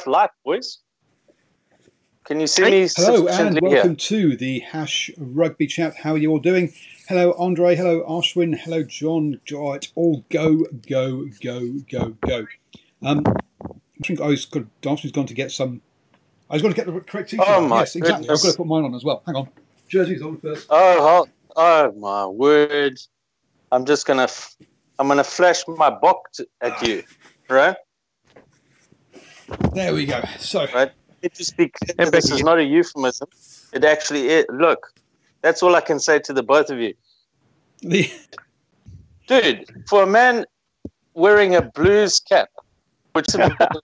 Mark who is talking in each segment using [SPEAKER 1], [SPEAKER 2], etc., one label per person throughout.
[SPEAKER 1] enough light, boys. Can you see
[SPEAKER 2] Hey,
[SPEAKER 1] me
[SPEAKER 3] Hello and welcome
[SPEAKER 1] here?
[SPEAKER 3] to the Hash Rugby Chat. How are you all doing? Hello, Andre. Hello, Ashwin. Hello, John. Oh, it's all go, go, go, go, go. Um, I think I was gone to get some. I was going to get the correct t-shirt.
[SPEAKER 1] Oh, my
[SPEAKER 3] yes, exactly.
[SPEAKER 1] goodness.
[SPEAKER 3] I've got to put mine on as well. Hang on. Jersey's on first.
[SPEAKER 1] Oh, oh, oh my word! I'm just gonna, f- I'm gonna flash my box at you, right?
[SPEAKER 3] There we go. So,
[SPEAKER 1] Right. It just be clear, this is not a euphemism. It actually is. Look, that's all I can say to the both of you,
[SPEAKER 3] the
[SPEAKER 1] dude. For a man wearing a blues cap, which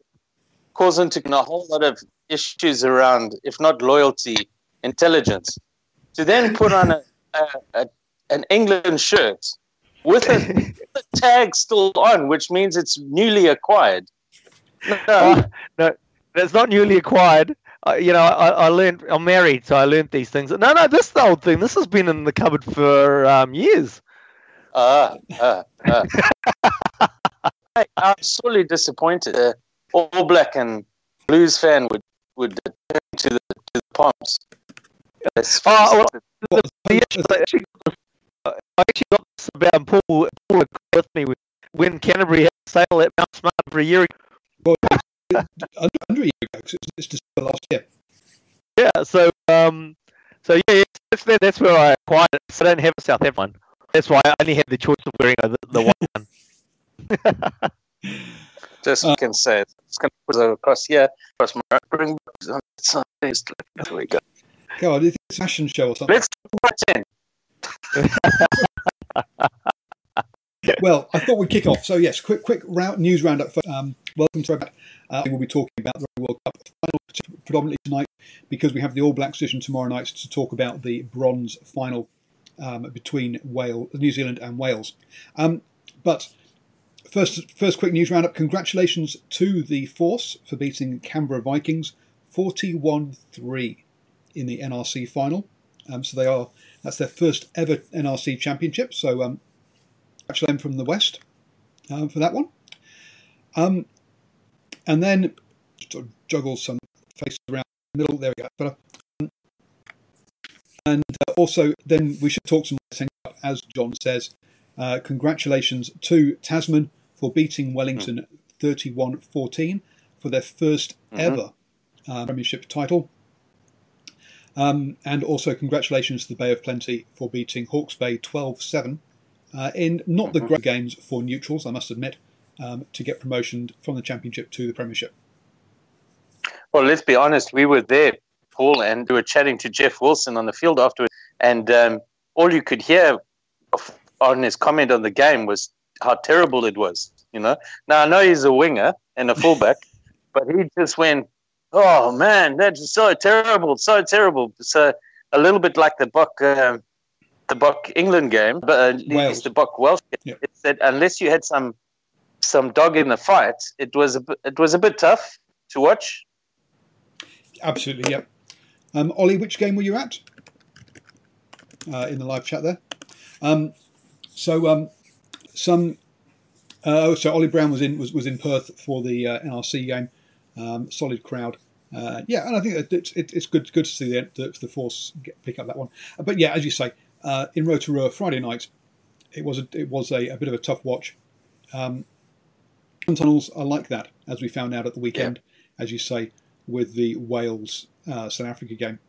[SPEAKER 1] calls into a whole lot of issues around, if not loyalty, intelligence, to then put on a, a, a an England shirt with a, the tag still on, which means it's newly acquired. No,
[SPEAKER 2] Oh, no, that's not newly acquired. Uh, you know, I, I learned. I'm married, so I learned these things. No, no, this is the old thing. This has been in the cupboard for um, years.
[SPEAKER 1] Ah, ah. Hey, I'm sorely disappointed. Uh, All Black and Blues fan would would turn to the to the Palms.
[SPEAKER 2] Oh, well,
[SPEAKER 3] what,
[SPEAKER 2] The- I actually got this, I actually got this about Paul. Paul with me when Canterbury had a sale at Mount Smart for a year. ago.
[SPEAKER 3] under, under a year ago, 'cause it's, it's just the last year.
[SPEAKER 2] Yeah, so um, so yeah, yeah that's, that, that's where I acquired it. So I don't have a South African one. That's why I only had the choice of wearing the, the white one.
[SPEAKER 1] just
[SPEAKER 3] Uh,
[SPEAKER 1] can say it. It's going to put it across here, across my bring books on its side. There we go.
[SPEAKER 3] Come on, it's a fashion show or something.
[SPEAKER 1] Let's talk about ten.
[SPEAKER 3] Well, I thought we'd kick off. So yes, quick, quick round, news roundup. Um, welcome to Robert. Uh, we'll be talking about the World Cup final predominantly tonight because we have the All Blacks session tomorrow night to talk about the bronze final um, between Wales, New Zealand and Wales. Um, but first, first quick news roundup. Congratulations to the Force for beating Canberra Vikings forty-one-three in the NRC final. Um, so they are that's their first ever NRC championship. So um, congratulate them from the West um, for that one. Um, and then sort of juggle some faces around the middle. There we go. But, um, and uh, also, then we should talk some Cup, as John says. Uh, congratulations to Tasman for beating Wellington 31 14 for their 1st
[SPEAKER 1] Mhm.
[SPEAKER 3] ever uh, Premiership title. Um, and also, congratulations to the Bay of Plenty for beating Hawke's Bay 12 7 uh, in not the
[SPEAKER 1] Mhm.
[SPEAKER 3] great games for neutrals, I must admit, um, to get promotion from the Championship to the Premiership.
[SPEAKER 1] Well, let's be honest. We were there, Paul, and we were chatting to Jeff Wilson on the field afterwards, and um, all you could hear on his comment on the game was how terrible it was. You know. Now I know he's a winger and a fullback, but he just went, "Oh man, that's so terrible, so terrible." So a little bit like the Buck, um the Buck England game, but uh,
[SPEAKER 3] Wales.
[SPEAKER 1] the Buck Welsh. game.
[SPEAKER 3] Yeah.
[SPEAKER 1] It's that unless you had some some dog in the fight, it was a bit, it was a bit tough to watch.
[SPEAKER 3] Absolutely, yeah. Um, Ollie, which game were you at uh, in the live chat there? Um, so um, some. Uh, oh, so Ollie Brown was in was, was in Perth for the uh, NRC game. Um, solid crowd. Uh, yeah, and I think it's, it, it's good good to see the, the, the force get, pick up that one. Uh, But yeah, as you say, uh, in Rotorua Friday night, it was a, it was a, a bit of a tough watch. Um, tunnels are like that, as we found out at the weekend, as you say, with the Wales uh, South Africa game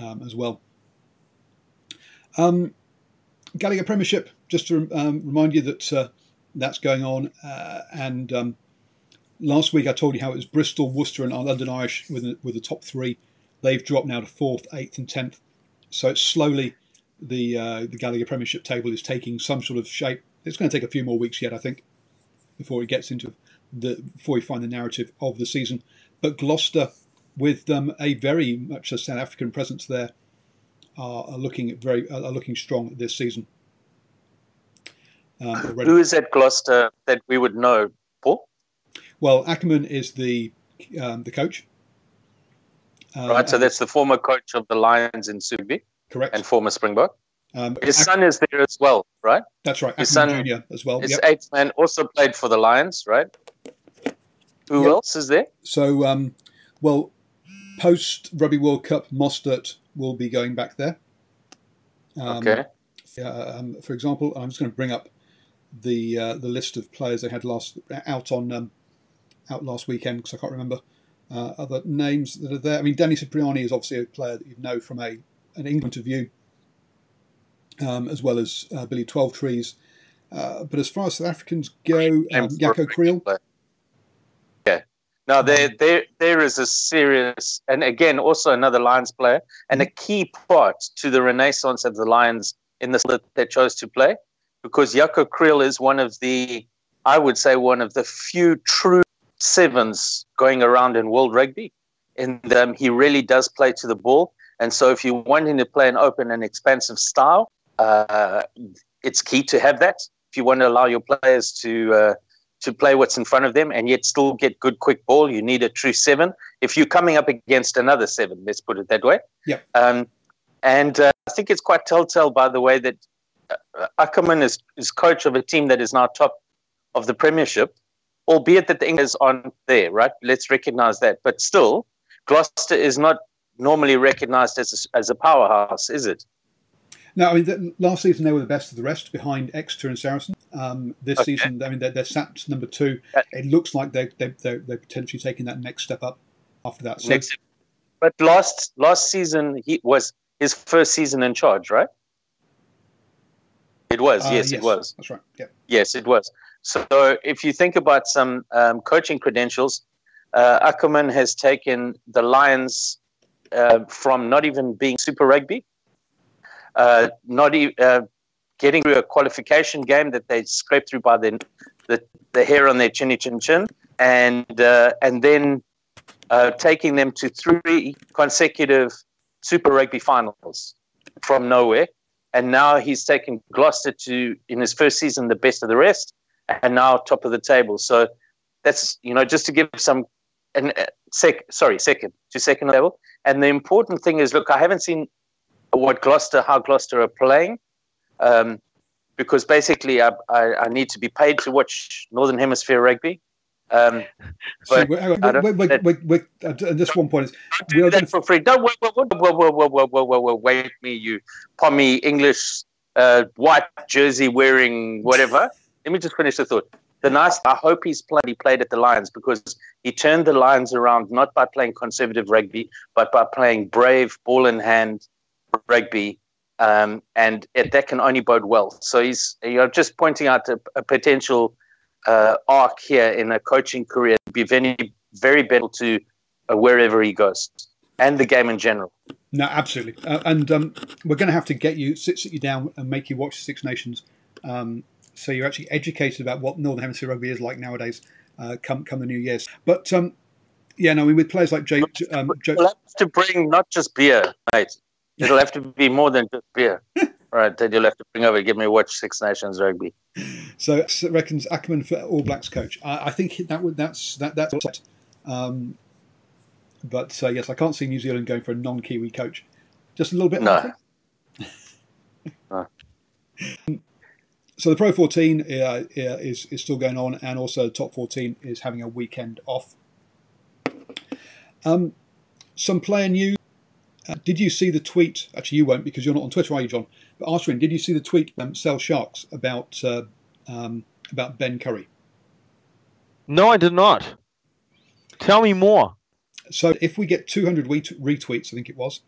[SPEAKER 3] um, as well. Um, Gallagher Premiership, just to um, remind you that uh, that's going on. Uh, and um, last week I told you how it was Bristol, Worcester, and London Irish with the, with the top three. They've dropped now to fourth, eighth, and tenth. So it's slowly the uh, the Gallagher Premiership table is taking some sort of shape. It's going to take a few more weeks yet, I think, before it gets into the before we find the narrative of the season. But Gloucester, with um, a very much a South African presence there, are, are looking very are looking strong this season. Um.
[SPEAKER 1] Who is at Gloucester that we would know, Paul?
[SPEAKER 3] Well, Ackermann is the um, the coach. Um,
[SPEAKER 1] right, so that's the former coach of the Lions in Subi
[SPEAKER 3] correct.
[SPEAKER 1] and former Springbok.
[SPEAKER 3] Um,
[SPEAKER 1] His son is there as well, right?
[SPEAKER 3] that's right.
[SPEAKER 1] his son-
[SPEAKER 3] Junior as well.
[SPEAKER 1] His
[SPEAKER 3] Yep.
[SPEAKER 1] eighth man also played for the Lions, right? Who
[SPEAKER 3] Yep.
[SPEAKER 1] else is there?
[SPEAKER 3] So um, Well, post Rugby World Cup, Mostert will be going back there.
[SPEAKER 1] Um, okay.
[SPEAKER 3] Um, for example, I'm just going to bring up the uh, the list of players they had last out on um, out last weekend because I can't remember uh, other names that are there. I mean, Danny Cipriani is obviously a player that you know from a an England view, um, as well as uh, Billy Twelvetrees. Uh, but as far as South Africans go, um, Jaco Kriel.
[SPEAKER 1] Yeah. No, there, there, there is a serious, and again, also another Lions player, and a key part to the renaissance of the Lions in the that they chose to play, because Jaco Kriel is one of the, I would say, one of the few true sevens going around in world rugby. And um, he really does play to the ball. And so, if you're wanting to play an open and expansive style, uh, it's key to have that. If you want to allow your players to uh, to play what's in front of them and yet still get good quick ball, you need a true seven. If you're coming up against another seven, let's put it that way.
[SPEAKER 3] Yeah.
[SPEAKER 1] Um, and uh, I think it's quite telltale, by the way, that uh, Ackermann is, is coach of a team that is now top of the Premiership, albeit that the English aren't there, right? Let's recognize that. But still, Gloucester is not normally recognized as a, as a powerhouse, is it?
[SPEAKER 3] No, I mean, the, last season they were the best of the rest behind Exeter and Saracen. Um, this okay. season, I mean, they're, they're sat number two. It looks like they, they, they're, they're potentially taking that next step up after that. So,
[SPEAKER 1] next, but last last season he was his first season in charge, right? It was, uh, yes, yes, it was.
[SPEAKER 3] That's right. Yeah.
[SPEAKER 1] Yes, it was. So if you think about some um, coaching credentials, uh, Ackermann has taken the Lions uh, from not even being Super Rugby, uh, not e- uh, getting through a qualification game that they scraped through by the, the, the hair on their chinny chin chin, and uh, and then uh, taking them to three consecutive Super Rugby finals from nowhere. And now he's taken Gloucester to, in his first season, the best of the rest, and now top of the table. So that's, you know, just to give some, and uh, sec, sorry, second, to second level. And the important thing is, look, I haven't seen what Gloucester, how Gloucester are playing, um, because basically I, I, I need to be paid to watch Northern Hemisphere rugby. Um,
[SPEAKER 3] but wait, wait, wait, wait, at this one point is
[SPEAKER 1] we are that for free. Don't wait, wait, wait, wait, wait, wait, wait, wait, wait, wait me, you pommy English uh, white jersey wearing whatever. Let me just finish the thought. The nice, I hope he's played. He played at the Lions because he turned the Lions around not by playing conservative rugby, but by playing brave ball in hand rugby, um, and it, that can only bode well. So he's, you know, just pointing out a, a potential uh, arc here in a coaching career be very, very better to uh, wherever he goes and the game in general.
[SPEAKER 3] No, absolutely. Uh, and um, we're going to have to get you, sit, sit you down and make you watch Six Nations um, so you're actually educated about what Northern Hemisphere rugby is like nowadays uh, come, come the new years. But um, yeah, no, I mean, with players like Jay. Um,
[SPEAKER 1] Jay we'll have to bring not just beer, mate. It'll have to be more than just beer. right, then you'll have to bring over, give me a watch Six Nations rugby.
[SPEAKER 3] So, so reckons Ackermann for All Blacks coach. I, I think that would that's that that's um, but uh, yes, I can't see New Zealand going for a non-Kiwi coach. Just a little bit.
[SPEAKER 1] No.
[SPEAKER 3] no. So the Pro 14 uh, is is still going on, and also the Top 14 is having a weekend off. Um, some player news. Uh, did you see the tweet? Actually, you won't because you're not on Twitter, are you, John? But Ashwin, did you see the tweet um, Sale Sharks about uh, um, about Ben Curry?
[SPEAKER 2] No, I did not. Tell me more.
[SPEAKER 3] So, if we get 200 retweets, I think it was,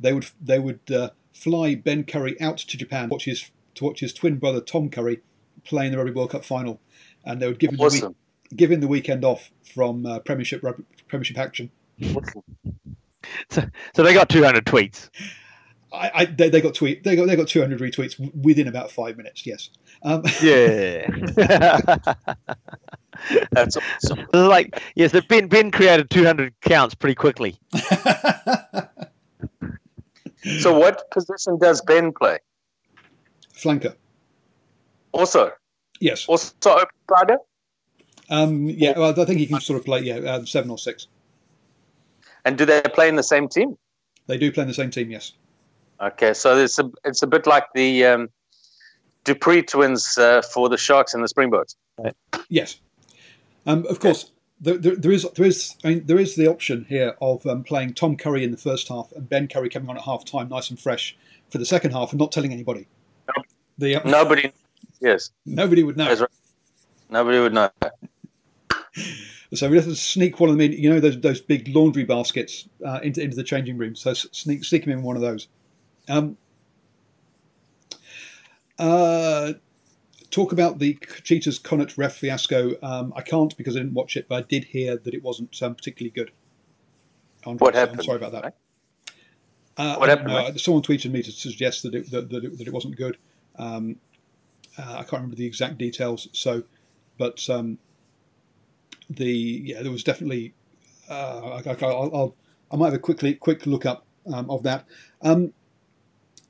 [SPEAKER 3] they would they would uh, fly Ben Curry out to Japan, watch his to watch his twin brother Tom Curry play in the Rugby World Cup final, and they would give him awesome. the week, give him the weekend off from uh, Premiership Premiership action.
[SPEAKER 2] So, so they got 200 tweets.
[SPEAKER 3] I, I they, they, got tweet they got they got 200 retweets within about five minutes. Yes.
[SPEAKER 2] Um, yeah.
[SPEAKER 1] That's awesome.
[SPEAKER 2] Like yes, the Ben Ben created 200 counts pretty quickly.
[SPEAKER 1] so what position does Ben play?
[SPEAKER 3] Flanker.
[SPEAKER 1] Also.
[SPEAKER 3] Yes.
[SPEAKER 1] Also open rider.
[SPEAKER 3] Um, yeah, well, I think he can sort of play yeah uh, seven or six.
[SPEAKER 1] And do they play in the same team?
[SPEAKER 3] They do play in the same team. Yes.
[SPEAKER 1] Okay, so it's a it's a bit like the um, du Preez twins uh, for the Sharks and the Springboks.
[SPEAKER 3] Right. Yes, um, of course. there, there, there is there is I mean, there is the option here of um, playing Tom Curry in the first half and Ben Curry coming on at half time, nice and fresh for the second half, and not telling anybody. The,
[SPEAKER 1] Nobody, yes,
[SPEAKER 3] nobody would know.
[SPEAKER 1] right. Nobody would know.
[SPEAKER 3] So we have to sneak one of them in. You know those those big laundry baskets uh, into into the changing room. So sneak sneak him in one of those. Um, uh, talk about the Cheetahs Connacht ref fiasco. Um, I can't because I didn't watch it, but I did hear that it wasn't um, particularly good. Andre,
[SPEAKER 1] What happened?
[SPEAKER 3] I'm sorry about that.
[SPEAKER 1] Right?
[SPEAKER 3] Uh,
[SPEAKER 1] What happened,
[SPEAKER 3] know. Someone tweeted me to suggest that it, that, that it, that it wasn't good. Um, uh, I can't remember the exact details. So, but um, the yeah, there was definitely. Uh, I, I'll, I'll, I might have a quickly quick look up um, of that. Um,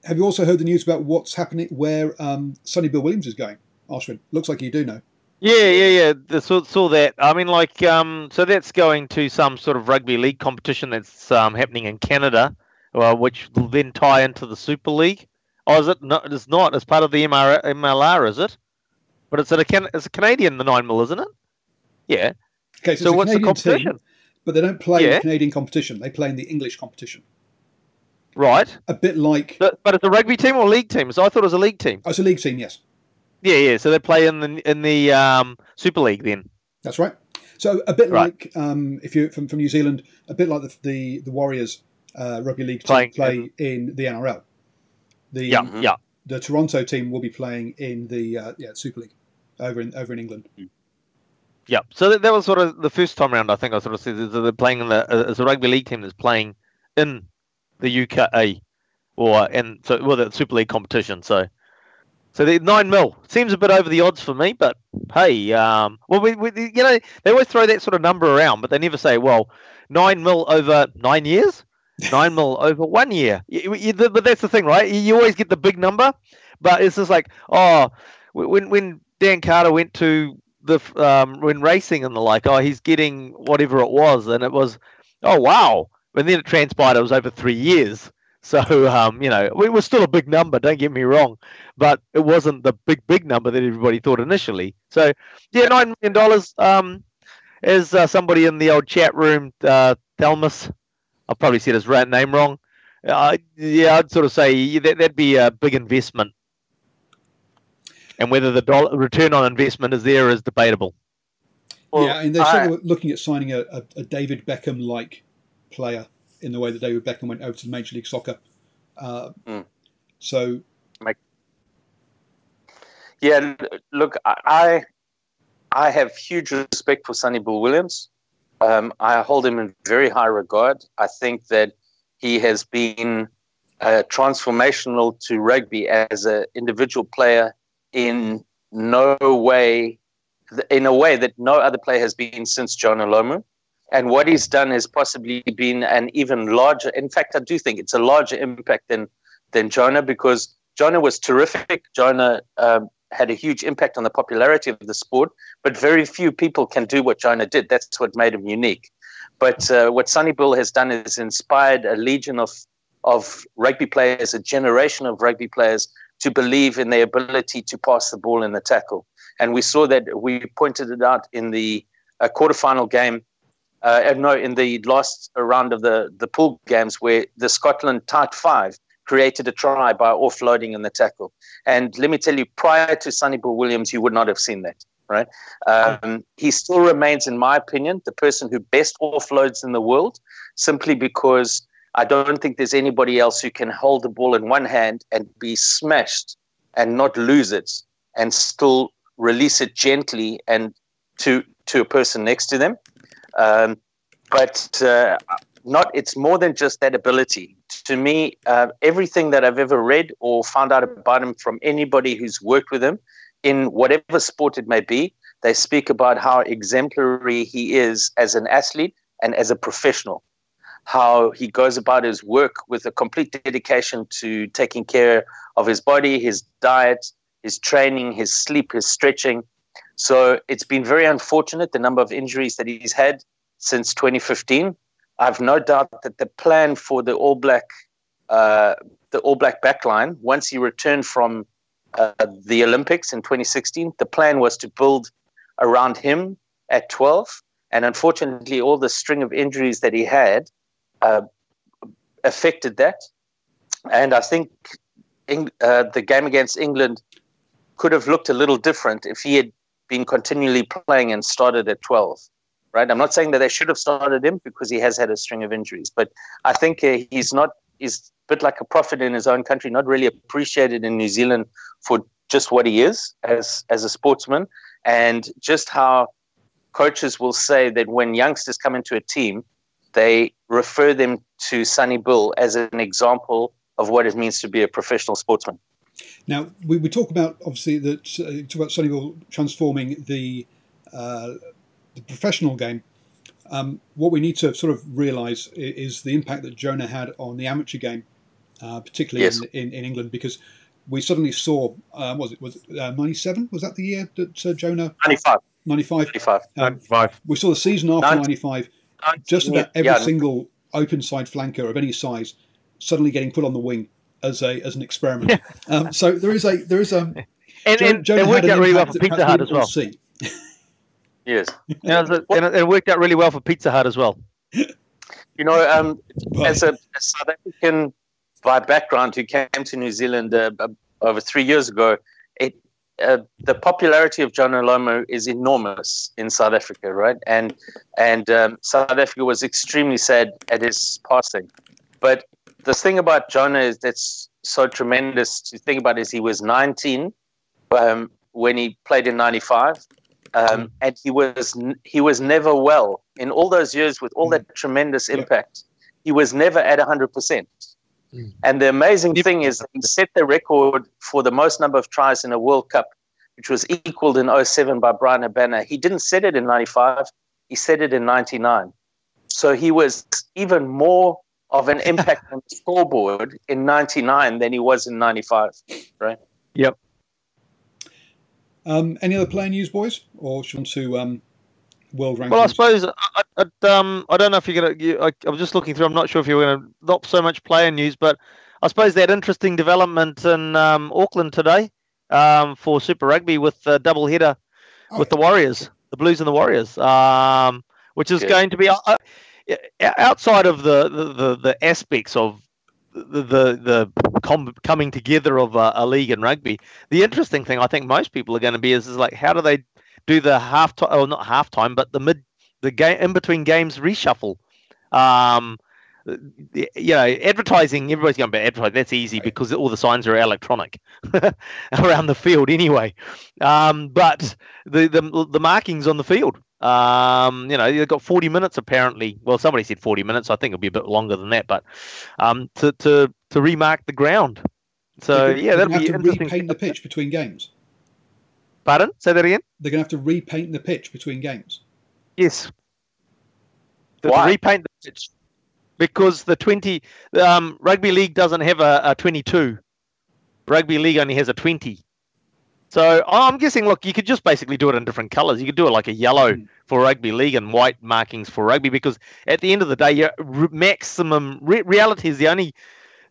[SPEAKER 3] have you also heard the news about what's happening where um, Sonny Bill Williams is going? Ashwin, looks like you do know.
[SPEAKER 2] Yeah, yeah, yeah. Saw, saw that. I mean, like, um, so that's going to some sort of rugby league competition that's um, happening in Canada, uh, which will then tie into the Super League. Oh, is it? No, it's not. It's part of the MR, MLR, is it? But it's a Can- it's a Canadian the nine mil, isn't it? Yeah.
[SPEAKER 3] Okay, so,
[SPEAKER 2] So what's the
[SPEAKER 3] Canadian team,
[SPEAKER 2] competition?
[SPEAKER 3] but they don't play in
[SPEAKER 2] Yeah.
[SPEAKER 3] the Canadian competition. They play in the English competition.
[SPEAKER 2] Right.
[SPEAKER 3] A bit like
[SPEAKER 2] But, but it's a rugby team or league team. So I thought it was a league team.
[SPEAKER 3] oh, it's a league team, yes.
[SPEAKER 2] Yeah, yeah. So they play in the in the um, Super League then.
[SPEAKER 3] That's right. So a bit
[SPEAKER 2] Right.
[SPEAKER 3] like um, if you're from, from New Zealand, a bit like the the, the Warriors uh, rugby league team
[SPEAKER 2] Playing
[SPEAKER 3] play in the NRL. The
[SPEAKER 2] Yeah,
[SPEAKER 1] Mhm.
[SPEAKER 2] yeah.
[SPEAKER 3] the Toronto team will be playing in the uh, yeah Super League over in over in England.
[SPEAKER 2] Yeah, so that, that was sort of the first time around. I think I sort of said that they're playing in the uh, as a rugby league team that's playing in the UK or and so well the Super League competition. So so the nine mil seems a bit over the odds for me, but hey, um, well we, we you know they always throw that sort of number around, but they never say well nine mil over nine years, nine mil over one year. You, you, but that's the thing, right? You always get the big number, but it's just like oh when when Dan Carter went to the um, when racing and the like, oh, he's getting whatever it was, and it was, oh wow, and then it transpired it was over three years. So um, you know, it was still a big number. Don't get me wrong, but it wasn't the big big number that everybody thought initially. So yeah, nine million dollars. Um, as uh, somebody in the old chat room, uh, Thelmus, I probably said his ra- name wrong. Uh, yeah, I'd sort of say that that'd be a big investment and whether the dollar return on investment is there is debatable.
[SPEAKER 1] Well,
[SPEAKER 3] yeah, and they're
[SPEAKER 1] I-
[SPEAKER 3] sort of looking at signing a, a, a David Beckham like player in the way that David Beckham went over to Major League Soccer. Uh,
[SPEAKER 1] Mm.
[SPEAKER 3] So
[SPEAKER 1] Yeah, look, I I have huge respect for Sonny Bill Williams. Um, I hold him in very high regard. I think that he has been uh, transformational to rugby as an individual player in no way, in a way that no other player has been since Jonah Lomu. And what he's done has possibly been an even larger. In fact, I do think it's a larger impact than than Jonah because Jonah was terrific. Jonah um, had a huge impact on the popularity of the sport, but very few people can do what Jonah did. That's what made him unique. But uh, what Sonny Bill has done is inspired a legion of of rugby players, a generation of rugby players, to believe in their ability to pass the ball in the tackle. And we saw that. We pointed it out in the uh, quarterfinal game. Uh, no, in the last round of the the pool games, where the Scotland tight five created a try by offloading in the tackle. And let me tell you, prior to Sonny Bill Williams, you would not have seen that. Right? Um, he still remains, in my opinion, the person who best offloads in the world, simply because I don't think there's anybody else who can hold the ball in one hand and be smashed and not lose it, and still release it gently and to to a person next to them. Um, but uh, not it's more than just that ability. To me uh, everything that i've ever read or found out about him from anybody who's worked with him in whatever sport it may be they speak about how exemplary he is as an athlete and as a professional. How he goes about his work with a complete dedication to taking care of his body his diet his training his sleep his stretching. So it's been very unfortunate the number of injuries that he's had since 2015 I've no doubt that the plan for the All Black, uh, the All Black backline, once he returned from uh, the Olympics in 2016, the plan was to build around him at 12 and unfortunately, all the string of injuries that he had uh, affected that. And I think uh, the game against England could have looked a little different if he had been continually playing and started at 12. Right? I'm not saying that they should have started him because he has had a string of injuries, but I think uh, he's not. He's a bit like a prophet in his own country, not really appreciated in New Zealand for just what he is as as a sportsman, and just how coaches will say that when youngsters come into a team, they refer them to Sonny Bill as an example of what it means to be a professional sportsman.
[SPEAKER 3] Now, we, we talk about obviously that uh, talk about Sonny Bill transforming the uh, the professional game. Um, what we need to sort of realise is the impact that Jonah had on the amateur game, uh, particularly yes. in, in, in, England, because we suddenly saw um, was it was ninety seven? Uh, was that the year that uh, Jonah?
[SPEAKER 1] Ninety five.
[SPEAKER 3] 95.
[SPEAKER 1] 95.
[SPEAKER 3] Um, 95. We saw the season after 95. Just about every yeah. single open side flanker of any size suddenly getting put on the wing as a as an experiment. Yeah. Um, so there is a there is a
[SPEAKER 2] and, and, Jonah it worked out really well for Pizza Hut as well. See.
[SPEAKER 1] yes,
[SPEAKER 2] and it, it, worked out really well for Pizza Hut as well.
[SPEAKER 1] You know, um, as a, a, South African by background who came to New Zealand uh, over three years ago, it uh, the popularity of Jonah Lomu is enormous in South Africa, right? And and um, South Africa was extremely sad at his passing. But the thing about Jonah is that's so tremendous to think about is he was 19 um, when he played in 95. Um, mm. and he was he was never well in all those years with all that mm. tremendous impact. He was never at 100 percent. Mm. And the amazing thing is he set the record for the most number of tries in a World Cup, which was equaled in 07 by Bryan Habana. He didn't set it in 95, he set it in 99. So he was even more of an impact on the scoreboard in 99 than he was in 95, right?
[SPEAKER 2] Yep.
[SPEAKER 3] Um, any other player news, boys? Or should we to um, world rankings?
[SPEAKER 2] Well, I suppose I, I, um, I don't know if you're going to. I, I'm just looking through. I'm not sure if you're going to not so much player news, but I suppose that interesting development in um, Auckland today um, for Super Rugby with a double header oh, with the Warriors, the Blues and the Warriors, um, which is going to be uh, outside of the, the, the, the aspects of the the, the com- coming together of a, a, league in rugby. The interesting thing I think most people are going to be is, is like how do they do the half time or not half time, but the mid the game in between games reshuffle. Um, you know, advertising. Everybody's going to be advertising. That's easy because all the signs are electronic around the field anyway. Um, but the, the the markings on the field. Um, you know, they've got 40 minutes apparently. Well, somebody said 40 minutes. I think it'll be a bit longer than that. But um, to to to remark the ground. So yeah, that'll
[SPEAKER 3] be
[SPEAKER 2] have to interesting.
[SPEAKER 3] repaint the pitch between games.
[SPEAKER 2] Pardon? Say that again.
[SPEAKER 3] They're going to have to repaint the pitch between games.
[SPEAKER 2] Yes. Why? Repaint the pitch because the 20 um, rugby league doesn't have a, a 22. Rugby league only has a 20. So I'm guessing, look, you could just basically do it in different colors. You could do it like a yellow mm. for rugby league and white markings for rugby, because at the end of the day, your maximum re- reality is the only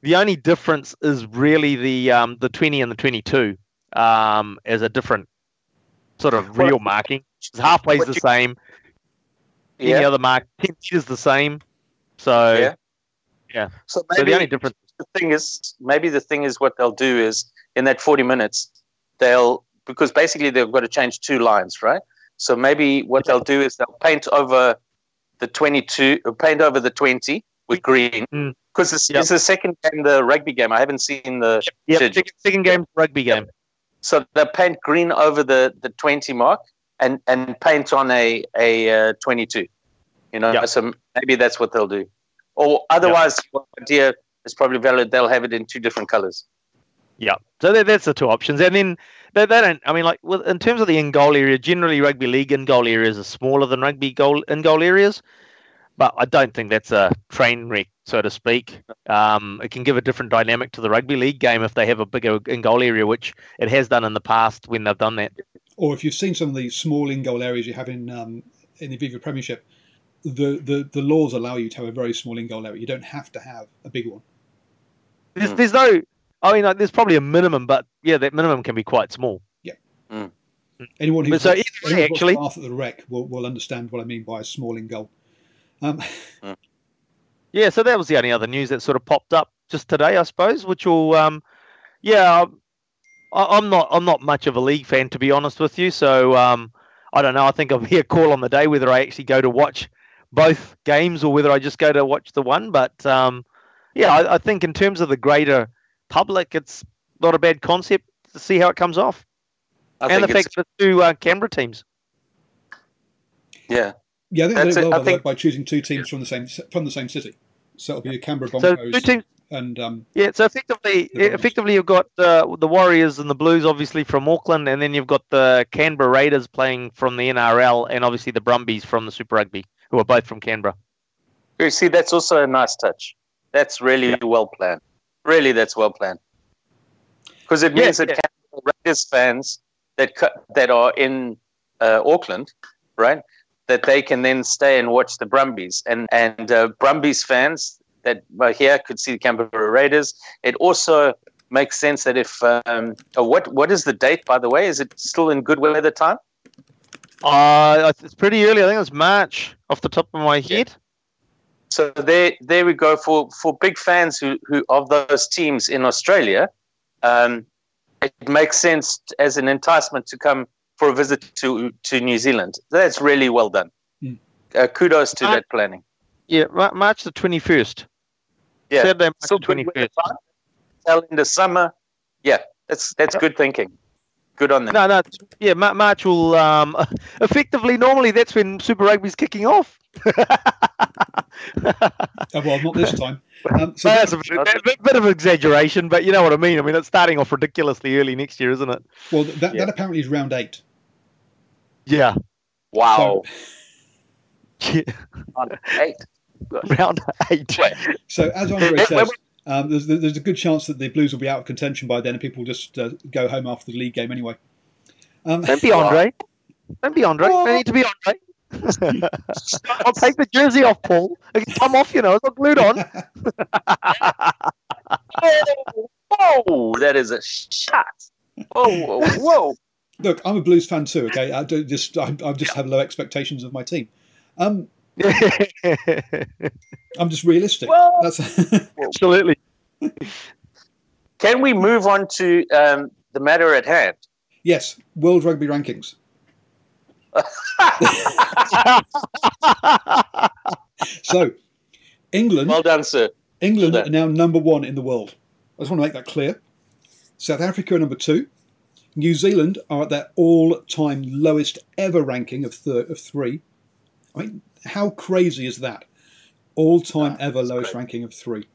[SPEAKER 2] the only difference is really the um, the 20 and the 22 um, as a different sort of real marking. Halfway is the same. Yeah. Any other mark, 10 is the same. So yeah, yeah.
[SPEAKER 1] So, maybe, so the only difference. The thing is, maybe the thing is what they'll do is in that 40 minutes, they'll because basically they've got to change two lines, right? So maybe what they'll do is they'll paint over the 22, or paint over the 20 with green. Because mm. it's, yep. it's the second game, the rugby game. I haven't seen the
[SPEAKER 2] yep. Second, second game, rugby game. Yep.
[SPEAKER 1] So they paint green over the, the 20 mark and, and paint on a, a uh, 22. You know, yep. so maybe that's what they'll do. Or otherwise, yep. idea is probably valid. They'll have it in two different colors.
[SPEAKER 2] Yeah, so that's the two options, and then they, they don't. I mean, like in terms of the in goal area, generally rugby league in goal areas are smaller than rugby goal in goal areas, but I don't think that's a train wreck, so to speak. Um, it can give a different dynamic to the rugby league game if they have a bigger in goal area, which it has done in the past when they've done that.
[SPEAKER 3] Or if you've seen some of the small in goal areas you have in um, in the Aviva Premiership, the, the, the laws allow you to have a very small in goal area. You don't have to have a big one.
[SPEAKER 2] There's, there's no, I mean, like, there's probably a minimum, but yeah, that minimum can be quite small.
[SPEAKER 3] Yeah. Mm. Anyone who
[SPEAKER 2] so either
[SPEAKER 3] anyone who's
[SPEAKER 2] actually.
[SPEAKER 3] watched Bath at the Rec will, will understand what I mean by a Smalling goal. Um,
[SPEAKER 2] Yeah, so that was the only other news that sort of popped up just today, I suppose. Which will, um, yeah, I, I'm not I'm not much of a league fan to be honest with you. So um, I don't know. I think I'll be a call on the day whether I actually go to watch both games or whether I just go to watch the one. But um, yeah, I, I think in terms of the greater public, it's not a bad concept to see how it comes off,
[SPEAKER 1] I
[SPEAKER 2] and the fact that two uh, Canberra teams.
[SPEAKER 1] yeah.
[SPEAKER 3] yeah, I think they
[SPEAKER 1] That's
[SPEAKER 3] did well
[SPEAKER 1] I
[SPEAKER 3] by,
[SPEAKER 1] think-
[SPEAKER 3] by choosing two teams from the same from the same city. So it'll be a Canberra
[SPEAKER 2] So two teams
[SPEAKER 3] and um,
[SPEAKER 2] Yeah, so effectively, effectively, you've got uh, the Warriors and the Blues, obviously from Auckland, and then you've got the Canberra Raiders playing from the NRL, and obviously the Brumbies from the Super Rugby, who are both from Canberra.
[SPEAKER 1] You see, that's also a nice touch. That's really well planned. Really, that's well planned. Because it
[SPEAKER 2] Yeah,
[SPEAKER 1] means that
[SPEAKER 2] yeah.
[SPEAKER 1] Canberra Raiders fans that cu- that are in uh, Auckland, right, that they can then stay and watch the Brumbies, and and uh, Brumbies fans that are here could see the Canberra Raiders. It also makes sense that if um, oh, what what is the date by the way? Is it still in good weather time?
[SPEAKER 2] Uh, it's pretty early. I think it's March, off the top of my head.
[SPEAKER 1] So there, there we go for for big fans who who of those teams in Australia. Um, it makes sense as an enticement to come for a visit to to New Zealand. That's really well done.
[SPEAKER 3] Hmm.
[SPEAKER 1] Uh, kudos to
[SPEAKER 2] Uh,
[SPEAKER 1] that planning.
[SPEAKER 2] Yeah, March the twenty first.
[SPEAKER 1] Yeah,
[SPEAKER 2] Saturday, March
[SPEAKER 1] still
[SPEAKER 2] the
[SPEAKER 1] good
[SPEAKER 2] twenty
[SPEAKER 1] weather
[SPEAKER 2] first.
[SPEAKER 1] time. Well in the summer. Yeah, that's that's good thinking. Good on them.
[SPEAKER 2] No, no, yeah, Ma- March will um, effectively normally that's when Super Rugby's kicking off.
[SPEAKER 3] oh, well, not this time. Um, so
[SPEAKER 2] That's a bit, a bit, bit of an exaggeration, but you know what I mean. I mean, it's starting off ridiculously early next year, isn't it?
[SPEAKER 3] well, that,
[SPEAKER 1] Yeah.
[SPEAKER 3] that apparently is round eight.
[SPEAKER 2] Yeah.
[SPEAKER 1] Wow,
[SPEAKER 2] Yeah.
[SPEAKER 1] eight.
[SPEAKER 2] round eight.
[SPEAKER 1] Wait.
[SPEAKER 3] So as Andre
[SPEAKER 1] Wait,
[SPEAKER 3] says,
[SPEAKER 1] wait,
[SPEAKER 3] um, there's, there's a good chance that the Blues will be out of contention by then, and people will just uh, go home after the league game anyway. Um,
[SPEAKER 2] Don't be Andre. Don't be Andre.
[SPEAKER 3] Oh.
[SPEAKER 2] Don't need to be Andre. I'll take the jersey off, Paul. It can come off, you know. It's not glued on.
[SPEAKER 1] Whoa, whoa, that is a shot. Oh, whoa, whoa.
[SPEAKER 3] look, I'm a Blues fan too. Okay, I don't just I, I just have low expectations of my team. Um, I'm just realistic.
[SPEAKER 1] Well-
[SPEAKER 3] That's
[SPEAKER 2] Absolutely.
[SPEAKER 1] Can we move on to um, the matter at hand?
[SPEAKER 3] yes. World Rugby rankings. So, England,
[SPEAKER 1] Well done, sir.
[SPEAKER 3] England
[SPEAKER 1] Well
[SPEAKER 3] are now number one in the world. I just want to make that clear. South Africa are number two. New Zealand are at their all-time lowest ever ranking of thir- of three. I mean, how crazy is that? All-time
[SPEAKER 1] Ah,
[SPEAKER 3] ever lowest
[SPEAKER 1] great.
[SPEAKER 3] ranking of three.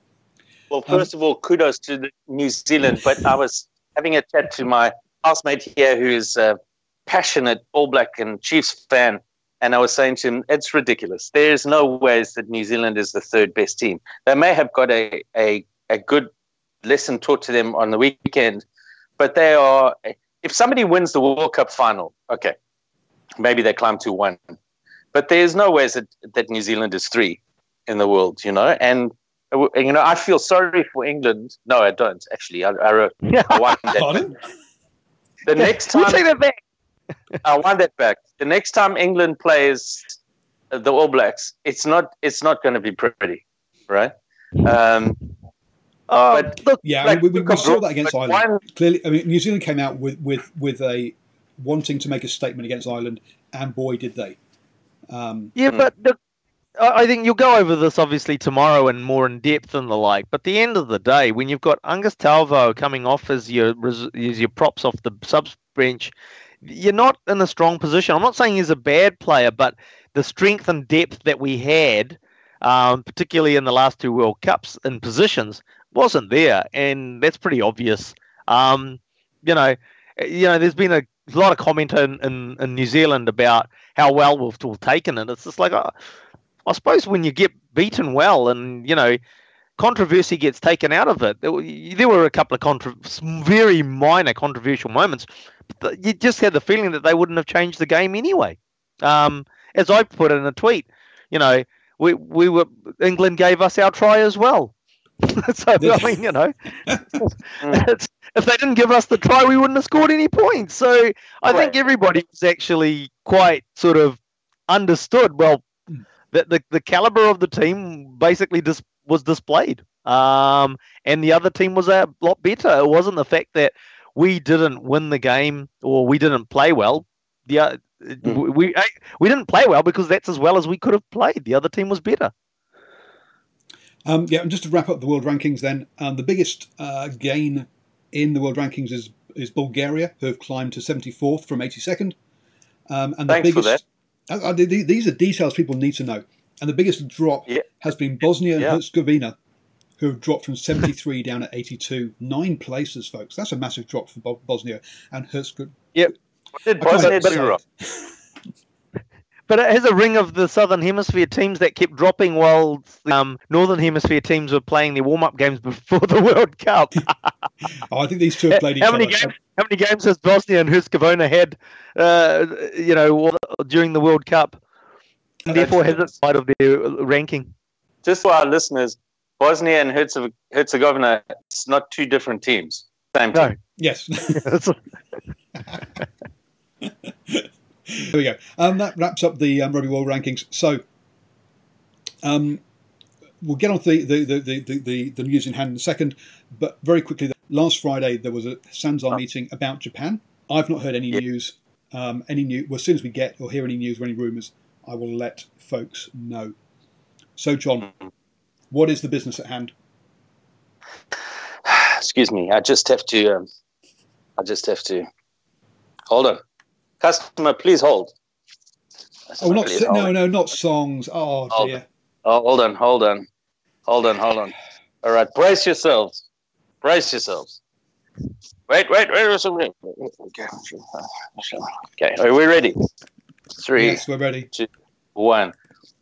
[SPEAKER 1] Well, first of all, kudos to New Zealand. But I was having a chat to my housemate here, who is a passionate All Black and Chiefs fan, and I was saying to him, "It's ridiculous. There is no ways that New Zealand is the third best team. They may have got a a, a good lesson taught to them on the weekend, but they are. If somebody wins the World Cup final, okay, maybe they climb to one, but there's no ways that that New Zealand is three in the world, you know, and." You know, I feel sorry for England. No, I don't actually. I, I wrote
[SPEAKER 2] Yeah.
[SPEAKER 1] I want that. The next
[SPEAKER 2] We'll
[SPEAKER 1] time
[SPEAKER 2] take that back.
[SPEAKER 1] I want that back. The next time England plays the All Blacks, it's not it's not going to be pretty, right? Um,
[SPEAKER 2] Oh,
[SPEAKER 1] But-
[SPEAKER 2] look,
[SPEAKER 3] Yeah, I
[SPEAKER 1] like,
[SPEAKER 3] mean, we, we, we saw that against Ireland.
[SPEAKER 1] one-
[SPEAKER 3] Clearly, I mean, New Zealand came out with, with, with a wanting to make a statement against Ireland, and boy, did they. Um,
[SPEAKER 2] Yeah,
[SPEAKER 1] Mm.
[SPEAKER 2] but look, I I think you'll go over this obviously tomorrow and more in depth and the like. But at the end of the day, when you've got Angus Ta'avao coming off as your as your props off the subs bench, you're not in a strong position. I'm not saying he's a bad player, but the strength and depth that we had, um, particularly in the last two World Cups in positions, wasn't there, and that's pretty obvious. Um, you know, you know, there's been a lot of comment in, in, in New Zealand about how well we've, we've taken it. It's just like, uh, I suppose when you get beaten well and, you know, controversy gets taken out of it. There were, a couple of very minor controversial moments, but you just had the feeling that they wouldn't have changed the game anyway. Um, as I put in a tweet, you know, we, we were England gave us our try as well. so I mean, you know, if they didn't give us the try, we wouldn't have scored any points. So I think everybody was actually quite sort of understood. Well, that the, the caliber of the team basically dis- was displayed, um, and the other team was a lot better. It wasn't the fact that we didn't win the game or we didn't play well. The uh, mm. we we didn't play well because that's as well as we could have played. The other team was better.
[SPEAKER 3] Um, yeah, and just to wrap up the world rankings, then um, the biggest uh, gain in the world rankings is is Bulgaria, who have climbed to 74th from 82nd. Um, and the
[SPEAKER 1] Thanks
[SPEAKER 3] biggest, uh, uh these are details people need to know. And the biggest drop
[SPEAKER 1] yeah.
[SPEAKER 3] has been Bosnia and yeah. Herzegovina, who have dropped from 73 down at 82. Nine places, folks. That's a massive drop for Bosnia and Herzegovina.
[SPEAKER 1] Yep. Did Bosnia
[SPEAKER 2] but it has a ring of the Southern Hemisphere teams that kept dropping while the um, Northern Hemisphere teams were playing their warm-up games before the World Cup.
[SPEAKER 3] oh, I think these two have played each
[SPEAKER 2] how many
[SPEAKER 3] other.
[SPEAKER 2] Games, how many games has Bosnia and Herzegovina had, uh, you know, during the World Cup? And therefore, has it side of their ranking?
[SPEAKER 1] Just for our listeners, Bosnia and Herzegovina, it's not two different teams. Same team. No.
[SPEAKER 3] Yes. There we go. Um, that wraps up the um, Rugby World Rankings. So um, we'll get on to the, the, the, the, the, news in hand in a second. But very quickly, last Friday there was a SANZAAR oh. meeting about Japan. I've not heard any yep. news. Um, any news? Well, as soon as we get or hear any news or any rumours, I will let folks know. So, John, mm-hmm. what is the business at hand?
[SPEAKER 1] Excuse me. I just have to. Um, I just have to. Hold on. Customer, please hold.
[SPEAKER 3] Customer, oh, not please hold. no, no, not songs. Oh hold dear.
[SPEAKER 1] Oh, hold on, hold on, hold on, hold on. All right, brace yourselves. Brace yourselves. Wait, wait, wait. wait. Okay. Okay. Are we ready? Three.
[SPEAKER 3] Yes, we're ready.
[SPEAKER 1] Two, one.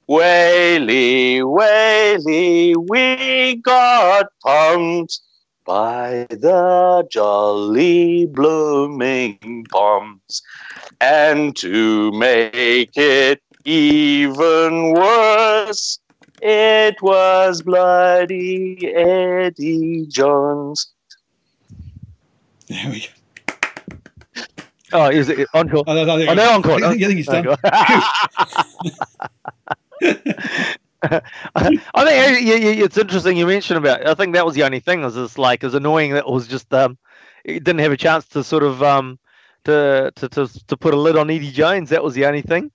[SPEAKER 1] Whaley, Whaley, we got pumped by the jolly blooming bombs. And to make it even worse, it was bloody Eddie Jones.
[SPEAKER 3] There we go.
[SPEAKER 2] Oh, is it encore?
[SPEAKER 3] Oh, no, no,
[SPEAKER 2] oh, no, encore.
[SPEAKER 3] I think, I think he's done.
[SPEAKER 2] I think it's interesting you mentioned about. I think that was the only thing. Was just like as annoying that was just um, it didn't have a chance to sort of um, to, to to to put a lid on Eddie Jones. That was the only thing.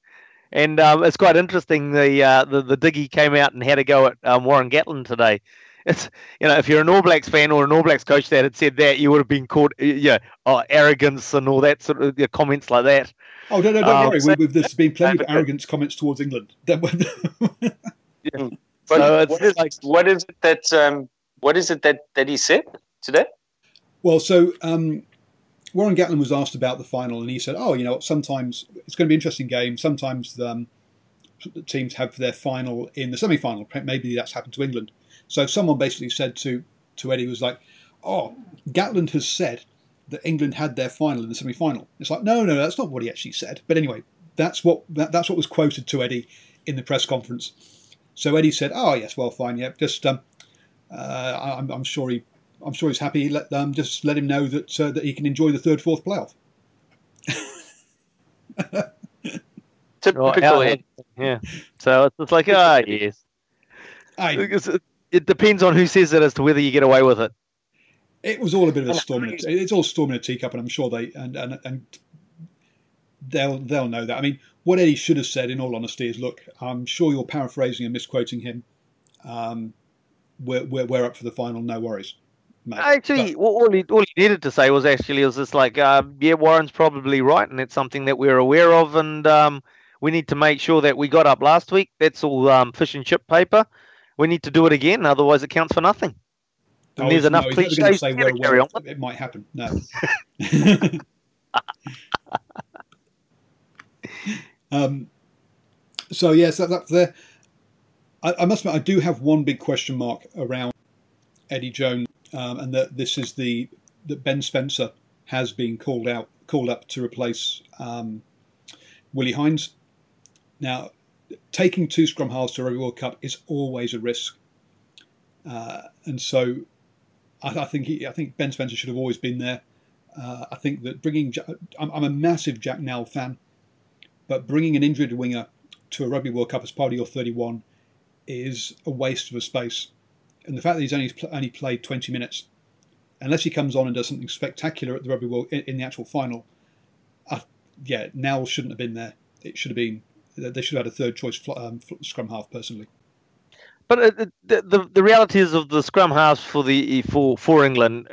[SPEAKER 2] And um, it's quite interesting. The, uh, the the diggy came out and had a go at um, Warren Gatland today. It's you know if you're an All Blacks fan or an All Blacks coach that had said that, you would have been caught yeah oh, arrogance and all that sort of comments like that.
[SPEAKER 3] Oh no no don't um, worry. So, we, there's been plenty of arrogance comments towards England.
[SPEAKER 1] yeah. But so what, is, like, what is it that um, what is it that, that he said today?
[SPEAKER 3] Well, so um, Warren Gatland was asked about the final, and he said, "Oh, you know, sometimes it's going to be an interesting game. Sometimes um, teams have their final in the semi-final. Maybe that's happened to England." So someone basically said to to Eddie was like, "Oh, Gatland has said that England had their final in the semi-final." It's like, no, no, that's not what he actually said. But anyway, that's what that, that's what was quoted to Eddie in the press conference. So Eddie said, "Oh yes, well, fine, yeah, just um, uh, I'm, I'm, sure he, I'm sure he's happy. Let um, just let him know that uh, that he can enjoy the third, fourth playoff."
[SPEAKER 2] Typical, yeah. So it's, like, ah, oh, yes. I, it depends on who says it as to whether you get away with it.
[SPEAKER 3] It was all a bit of a storm. In a, it's all storm in a teacup, and I'm sure they and, and and they'll they'll know that. I mean, what Eddie should have said, in all honesty, is, "Look, I'm sure you're paraphrasing and misquoting him. Um, we're, we're, we're up for the final. No worries."
[SPEAKER 2] Mate. Actually, but, all he all he needed to say was actually was just like, um, "Yeah, Warren's probably right, and it's something that we're aware of, and um, we need to make sure that we got up last week. That's all um, fish and chip paper. We need to do it again, otherwise it counts for nothing." And there's enough no, cliches to carry on.
[SPEAKER 3] It might happen. No. Um, so yes, that, that's there. I, I, must admit, I do have one big question mark around Eddie Jones, um, and that this is the that Ben Spencer has been called out, called up to replace um, Willi Heinz. Now, taking two scrum halves to a Rugby World Cup is always a risk. uh, and so I, I think he, I think Ben Spencer should have always been there. Uh, I think that bringing I'm, I'm, a massive Jack Nowell fan, but bringing an injured winger to a Rugby World Cup as part of your 31 is a waste of a space. And the fact that he's only only played 20 minutes, unless he comes on and does something spectacular at the Rugby World in, in the actual final, I, yeah, Nowell shouldn't have been there. It should have been they should have had a third choice um, scrum half personally.
[SPEAKER 2] But uh, the, the the reality is of the scrum halves for the for for England,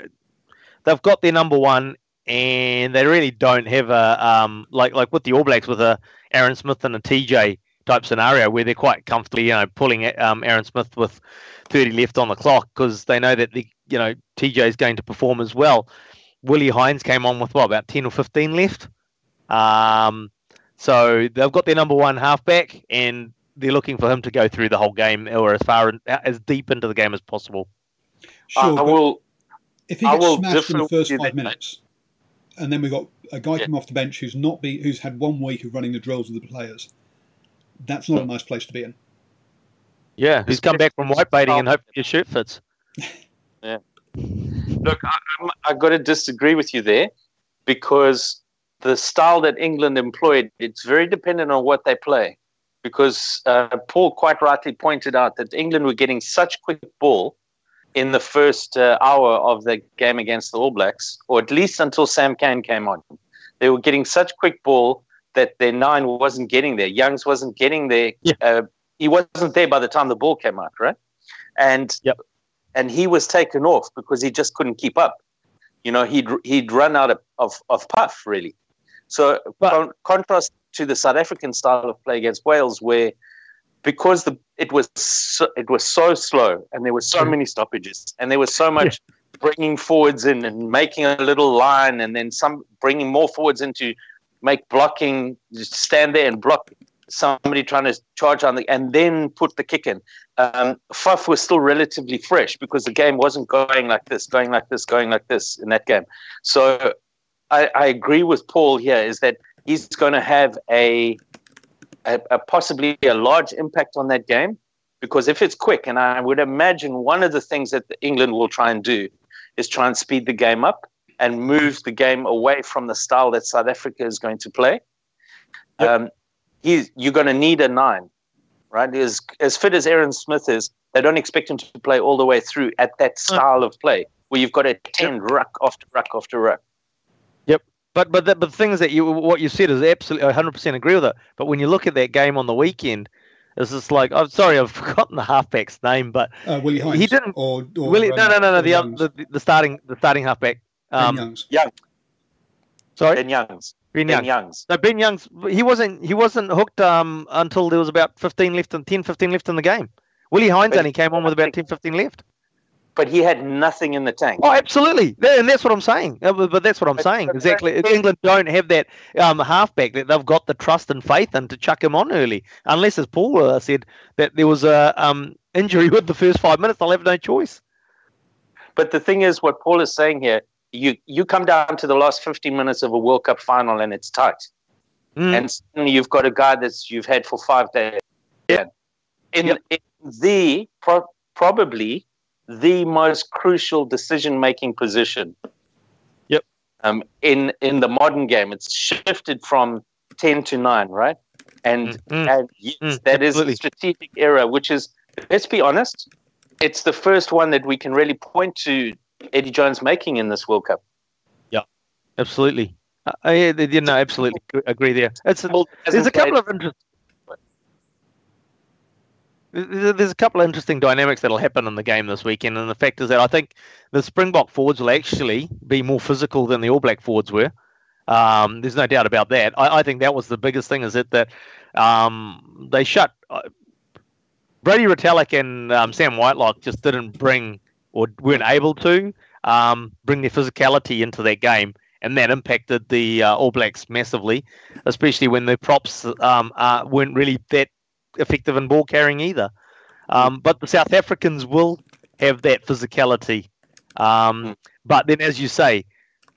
[SPEAKER 2] they've got their number one, and they really don't have a um like like with the All Blacks with a Aaron Smith and a TJ type scenario where they're quite comfortably you know pulling um Aaron Smith with 30 left on the clock because they know that the you know TJ is going to perform as well. Willie Heinz came on with what about 10 or 15 left. Um, so they've got their number one halfback, and they're looking for him to go through the whole game or as far in, as deep into the game as possible.
[SPEAKER 3] Sure, I will. If he gets smashed in the first five minutes, and then we've got a guy yeah. come off the bench who's not be who's had one week of running the drills with the players, that's not a nice place to be in.
[SPEAKER 2] Yeah, who's come back from white baiting and hope your shirt fits.
[SPEAKER 1] yeah. Look, I, I've got to disagree with you there because the style that England employed, it's very dependent on what they play because uh, Paul quite rightly pointed out that England were getting such quick ball in the first uh, hour of the game against the All Blacks, or at least until Sam Cane came on. They were getting such quick ball that their nine wasn't getting there. Youngs wasn't getting there. Yeah. Uh, he wasn't there by the time the ball came out, right? And
[SPEAKER 2] yep.
[SPEAKER 1] and he was taken off because he just couldn't keep up. You know, he'd he'd run out of, of, of puff really. So but, con- contrast to the South African style of play against Wales, where because the it was so, it was so slow and there were so many stoppages and there was so much yeah. bringing forwards in and making a little line and then some bringing more forwards into make blocking stand there and block somebody trying to charge on the and then put the kick in. Um, Faf was still relatively fresh because the game wasn't going like this, going like this, going like this in that game. So I, I agree with Paul here is that he's going to have a, a, a, possibly a large impact on that game because if it's quick, and I would imagine one of the things that England will try and do is try and speed the game up and move the game away from the style that South Africa is going to play. Yep. Um, he's, you're going to need a nine, right? As, as fit as Aaron Smith is, they don't expect him to play all the way through at that style of play where you've got to tend ruck after ruck after ruck.
[SPEAKER 2] But but the, but the thing is that you what you said is absolutely 100 percent agree with it. But when you look at that game on the weekend, it's just like I'm sorry I've forgotten the halfback's name, but
[SPEAKER 3] uh, Willie Heinz
[SPEAKER 2] he didn't.
[SPEAKER 3] Or,
[SPEAKER 2] or Willie, no no no no the, the, the starting the starting halfback.
[SPEAKER 3] Um, ben Youngs.
[SPEAKER 1] Young.
[SPEAKER 2] Sorry.
[SPEAKER 1] Ben Youngs.
[SPEAKER 2] Ben, ben Youngs. No, Ben Youngs. He wasn't. He wasn't hooked um, until there was about 15 left and 10, 15 left in the game. Willie Heinz but only came on with about 10, 15 left
[SPEAKER 1] but he had nothing in the tank.
[SPEAKER 2] Oh, absolutely, and that's what I'm saying. Uh, but that's what I'm saying exactly. England don't have that um, halfback that they've got the trust and faith in to chuck him on early, unless, as Paul uh, said, that there was a um, injury with the first five minutes. They'll have no choice.
[SPEAKER 1] But the thing is, what Paul is saying here, you you come down to the last 15 minutes of a World Cup final and it's tight, mm. and suddenly you've got a guy that's you've had for five days. Yeah. In, yep. in the pro- probably the most crucial decision making position.
[SPEAKER 2] Yep.
[SPEAKER 1] Um, in in the modern game, it's shifted from ten to nine, right? And, mm-hmm. and yes, mm, that absolutely. a strategic error, which is let's be honest, it's the first one that we can really point to Eddie Jones making in this World Cup.
[SPEAKER 2] Yeah, absolutely. Uh, I, you know, absolutely agree there. It's, there's a couple of interesting there's a couple of interesting dynamics that'll happen in the game this weekend, and the fact is that I think the Springbok forwards will actually be more physical than the All Black forwards were. Um, there's no doubt about that. I, I, think that was the biggest thing is it that um, they shut uh, Brodie Retallick and um, Sam Whitelock just didn't bring or weren't able to um, bring their physicality into that game, and that impacted the uh, All Blacks massively, especially when the props um, uh, weren't really that effective in ball carrying either. Um, but the South Africans will have that physicality. Um, hmm. but then, as you say,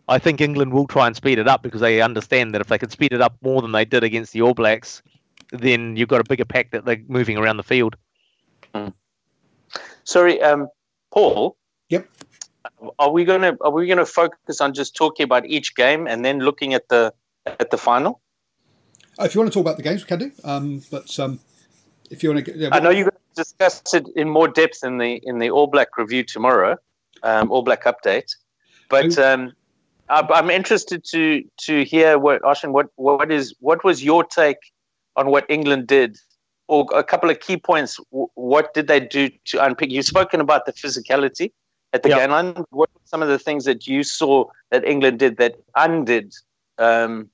[SPEAKER 2] I think England will try and speed it up because they understand that if they can speed it up more than they did against the All Blacks, then you've got a bigger pack that they're moving around the field.
[SPEAKER 1] Mm. Sorry, um, Paul.
[SPEAKER 3] Yep.
[SPEAKER 1] Are we gonna are we gonna focus on just talking about each game and then looking at the at the final?
[SPEAKER 3] If you want to talk about the games, we can do. Um, but um, if you want to, yeah,
[SPEAKER 1] I know you're going to discuss it in more depth in the in the All Black review tomorrow, um, All Black update. But um, I'm interested to to hear what Oshin, what what is what was your take on what England did, or a couple of key points. What did they do to unpick? You've spoken about the physicality at the yep. game line. What were some of the things that you saw that England did that undid um,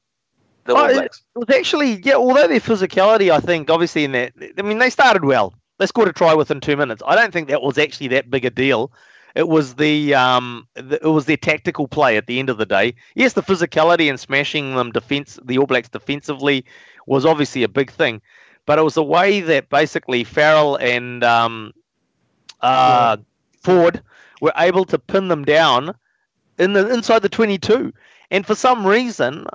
[SPEAKER 1] the All Blacks?
[SPEAKER 2] It was actually yeah. Although their physicality, I think, obviously in that, I mean, they started well. They scored a try within two minutes. I don't think that was actually that big a deal. It was the um, the, it was their tactical play at the end of the day. Yes, the physicality and smashing them defense, the All Blacks defensively, was obviously a big thing, but it was the way that basically Farrell and um, uh, Ford were able to pin them down in the inside the 22. And for some reason,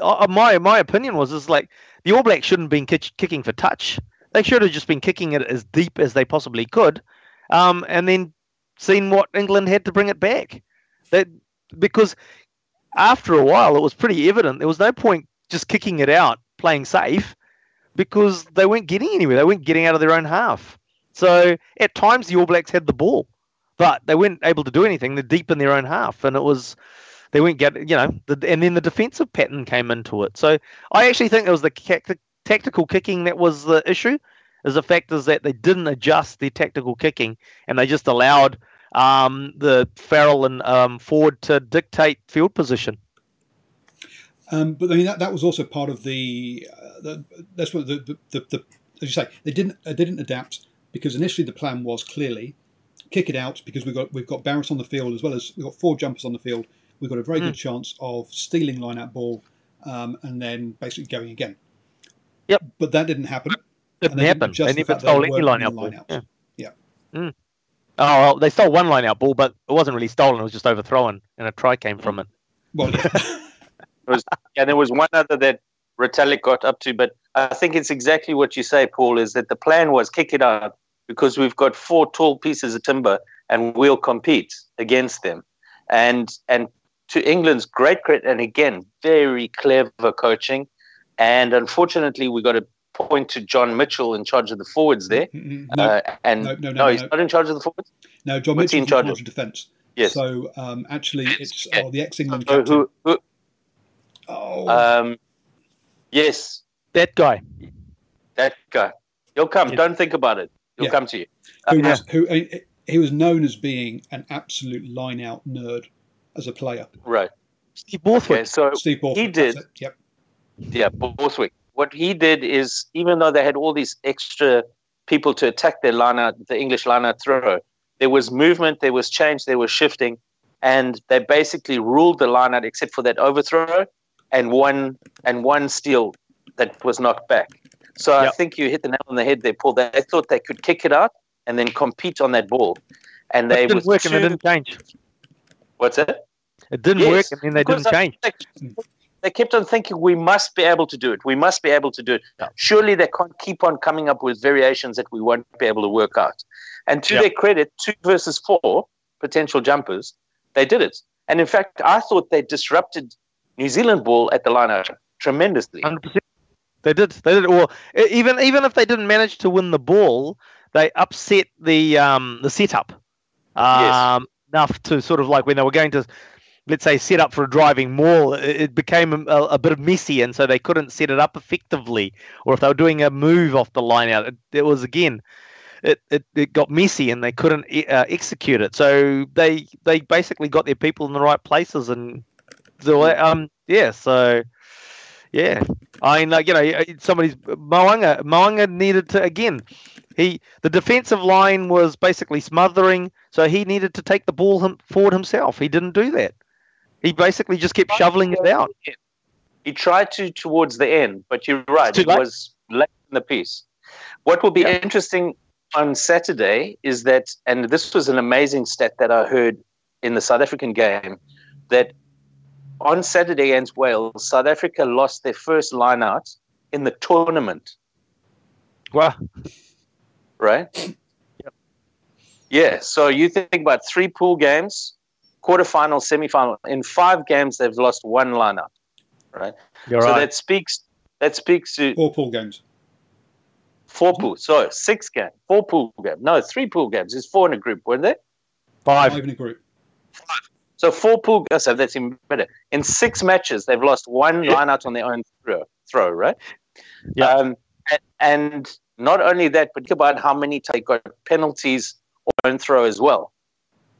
[SPEAKER 2] uh, my my opinion was is like the All Blacks shouldn't have been kick, kicking for touch. They should have just been kicking it as deep as they possibly could, um, and then seen what England had to bring it back. That because after a while it was pretty evident there was no point just kicking it out, playing safe, because they weren't getting anywhere. They weren't getting out of their own half. So at times the All Blacks had the ball, but they weren't able to do anything. They're deep in their own half, and it was they weren't getting, you know, the, and then the defensive pattern came into it. So I actually think it was the tactical kicking that was the issue. Is the fact is that they didn't adjust their tactical kicking, and they just allowed um, the Farrell and um, Ford to dictate field position.
[SPEAKER 3] Um, but I mean that, that was also part of the, uh, the that's what the, the, the, the, as you say they didn't didn't adapt because initially the plan was clearly kick it out because we've got we've got Barrett on the field as well as we've got four jumpers on the field we've got a very mm. good chance of stealing line out ball um, and then basically going again.
[SPEAKER 2] Yep.
[SPEAKER 3] But that didn't happen.
[SPEAKER 2] Didn't happen. They never stole any line out ball.
[SPEAKER 3] Yeah. yeah.
[SPEAKER 2] Mm. Oh, well, they stole one line out ball, but it wasn't really stolen. It was just overthrown, and a try came from it.
[SPEAKER 3] Well, yeah.
[SPEAKER 1] was, and there was one other that Retallick got up to, but I think it's exactly what you say, Paul, is that the plan was kick it out because we've got four tall pieces of timber and we'll compete against them. And and to England's great credit, and again, very clever coaching. And unfortunately, we got to point to John Mitchell in charge of the forwards there.
[SPEAKER 3] Mm-hmm. No, uh,
[SPEAKER 1] and no, no, no, no, he's not in charge of the forwards.
[SPEAKER 3] No, John Mitchell in charge, in charge of defence.
[SPEAKER 1] Yes.
[SPEAKER 3] So um, actually, it's oh, the ex-England so captain. Who, who,
[SPEAKER 1] oh. Um, yes.
[SPEAKER 2] That guy.
[SPEAKER 1] That guy. He'll come. Yeah. Don't think about it. He'll yeah. come to you.
[SPEAKER 3] Who, uh, was, who he was known as being an absolute line-out nerd as a player.
[SPEAKER 1] Right.
[SPEAKER 2] Steve Borthwick. Okay,
[SPEAKER 1] so
[SPEAKER 3] Steve Borthwick.
[SPEAKER 1] He did.
[SPEAKER 3] Yep.
[SPEAKER 1] Yeah, Borthwick. What he did is, even though they had all these extra people to attack their line out, the English line out throw, there was movement, there was change, there was shifting, and they basically ruled the line out except for that overthrow and one and one steal that was knocked back. So yep. I think you hit the nail on the head there, Paul. They thought they could kick it out and then compete on that ball, and they
[SPEAKER 2] didn't work and they didn't change.
[SPEAKER 1] What's that?
[SPEAKER 2] It didn't yes, work, I mean, they didn't change.
[SPEAKER 1] They, kept on thinking we must be able to do it. We must be able to do it. Surely they can't keep on coming up with variations that we won't be able to work out. And to yep. their credit, two versus four potential jumpers, they did it. And in fact, I thought they disrupted New Zealand ball at the line tremendously.
[SPEAKER 2] 100%. They did. They did. Well, even even if they didn't manage to win the ball, they upset the um, the setup. Um, yes enough to sort of like when they were going to let's say set up for a driving maul it became a, a, bit of messy and so they couldn't set it up effectively or if they were doing a move off the line out it, it was again it, it, it got messy and they couldn't uh, execute it. So they they basically got their people in the right places and so um yeah so yeah I mean like you know uh, somebody's Mo'unga. Mo'unga needed to again he the defensive line was basically smothering, so he needed to take the ball him, forward himself. He didn't do that. He basically just kept shoveling it out.
[SPEAKER 1] He tried to towards the end, but you're right. It was late in the piece. What will be yeah. interesting on Saturday is that, and this was an amazing stat that I heard in the South African game, that on Saturday against Wales, South Africa lost their first line out in the tournament.
[SPEAKER 2] Wow
[SPEAKER 1] right?
[SPEAKER 2] Yep.
[SPEAKER 1] Yeah, so you think about three pool games, quarterfinal, semifinal. In five games, they've lost one lineup, right?
[SPEAKER 2] You're
[SPEAKER 1] so
[SPEAKER 2] right.
[SPEAKER 1] that speaks that speaks to
[SPEAKER 3] Four pool games.
[SPEAKER 1] four pool. So six game, four pool game. No, three pool games. There's four in a group, weren't there?
[SPEAKER 2] Five.
[SPEAKER 3] Five in a group.
[SPEAKER 1] So four pool. oh, So that's even better. In six matches, they've lost one line out on their own throw. Throw, right?
[SPEAKER 2] Yeah.
[SPEAKER 1] Um, and, and not only that, but think about how many they got penalties on own throw as well,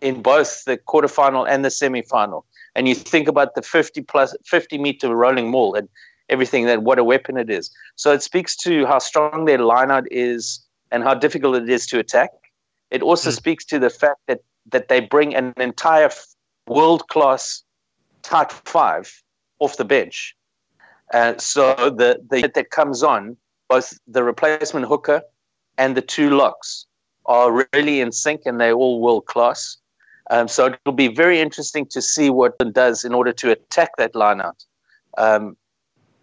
[SPEAKER 1] in both the quarterfinal and the semifinal. And you think about the 50 plus 50 meter rolling maul and everything that what a weapon it is. So it speaks to how strong their lineout is and how difficult it is to attack. It also
[SPEAKER 2] Mm.
[SPEAKER 1] speaks to the fact that that they bring an entire world class tight five off the bench. Uh, so the the unit that comes on, both the replacement hooker and the two locks are really in sync, and they're all world class. Um, so it'll be very interesting to see what it does in order to attack that lineout. Um,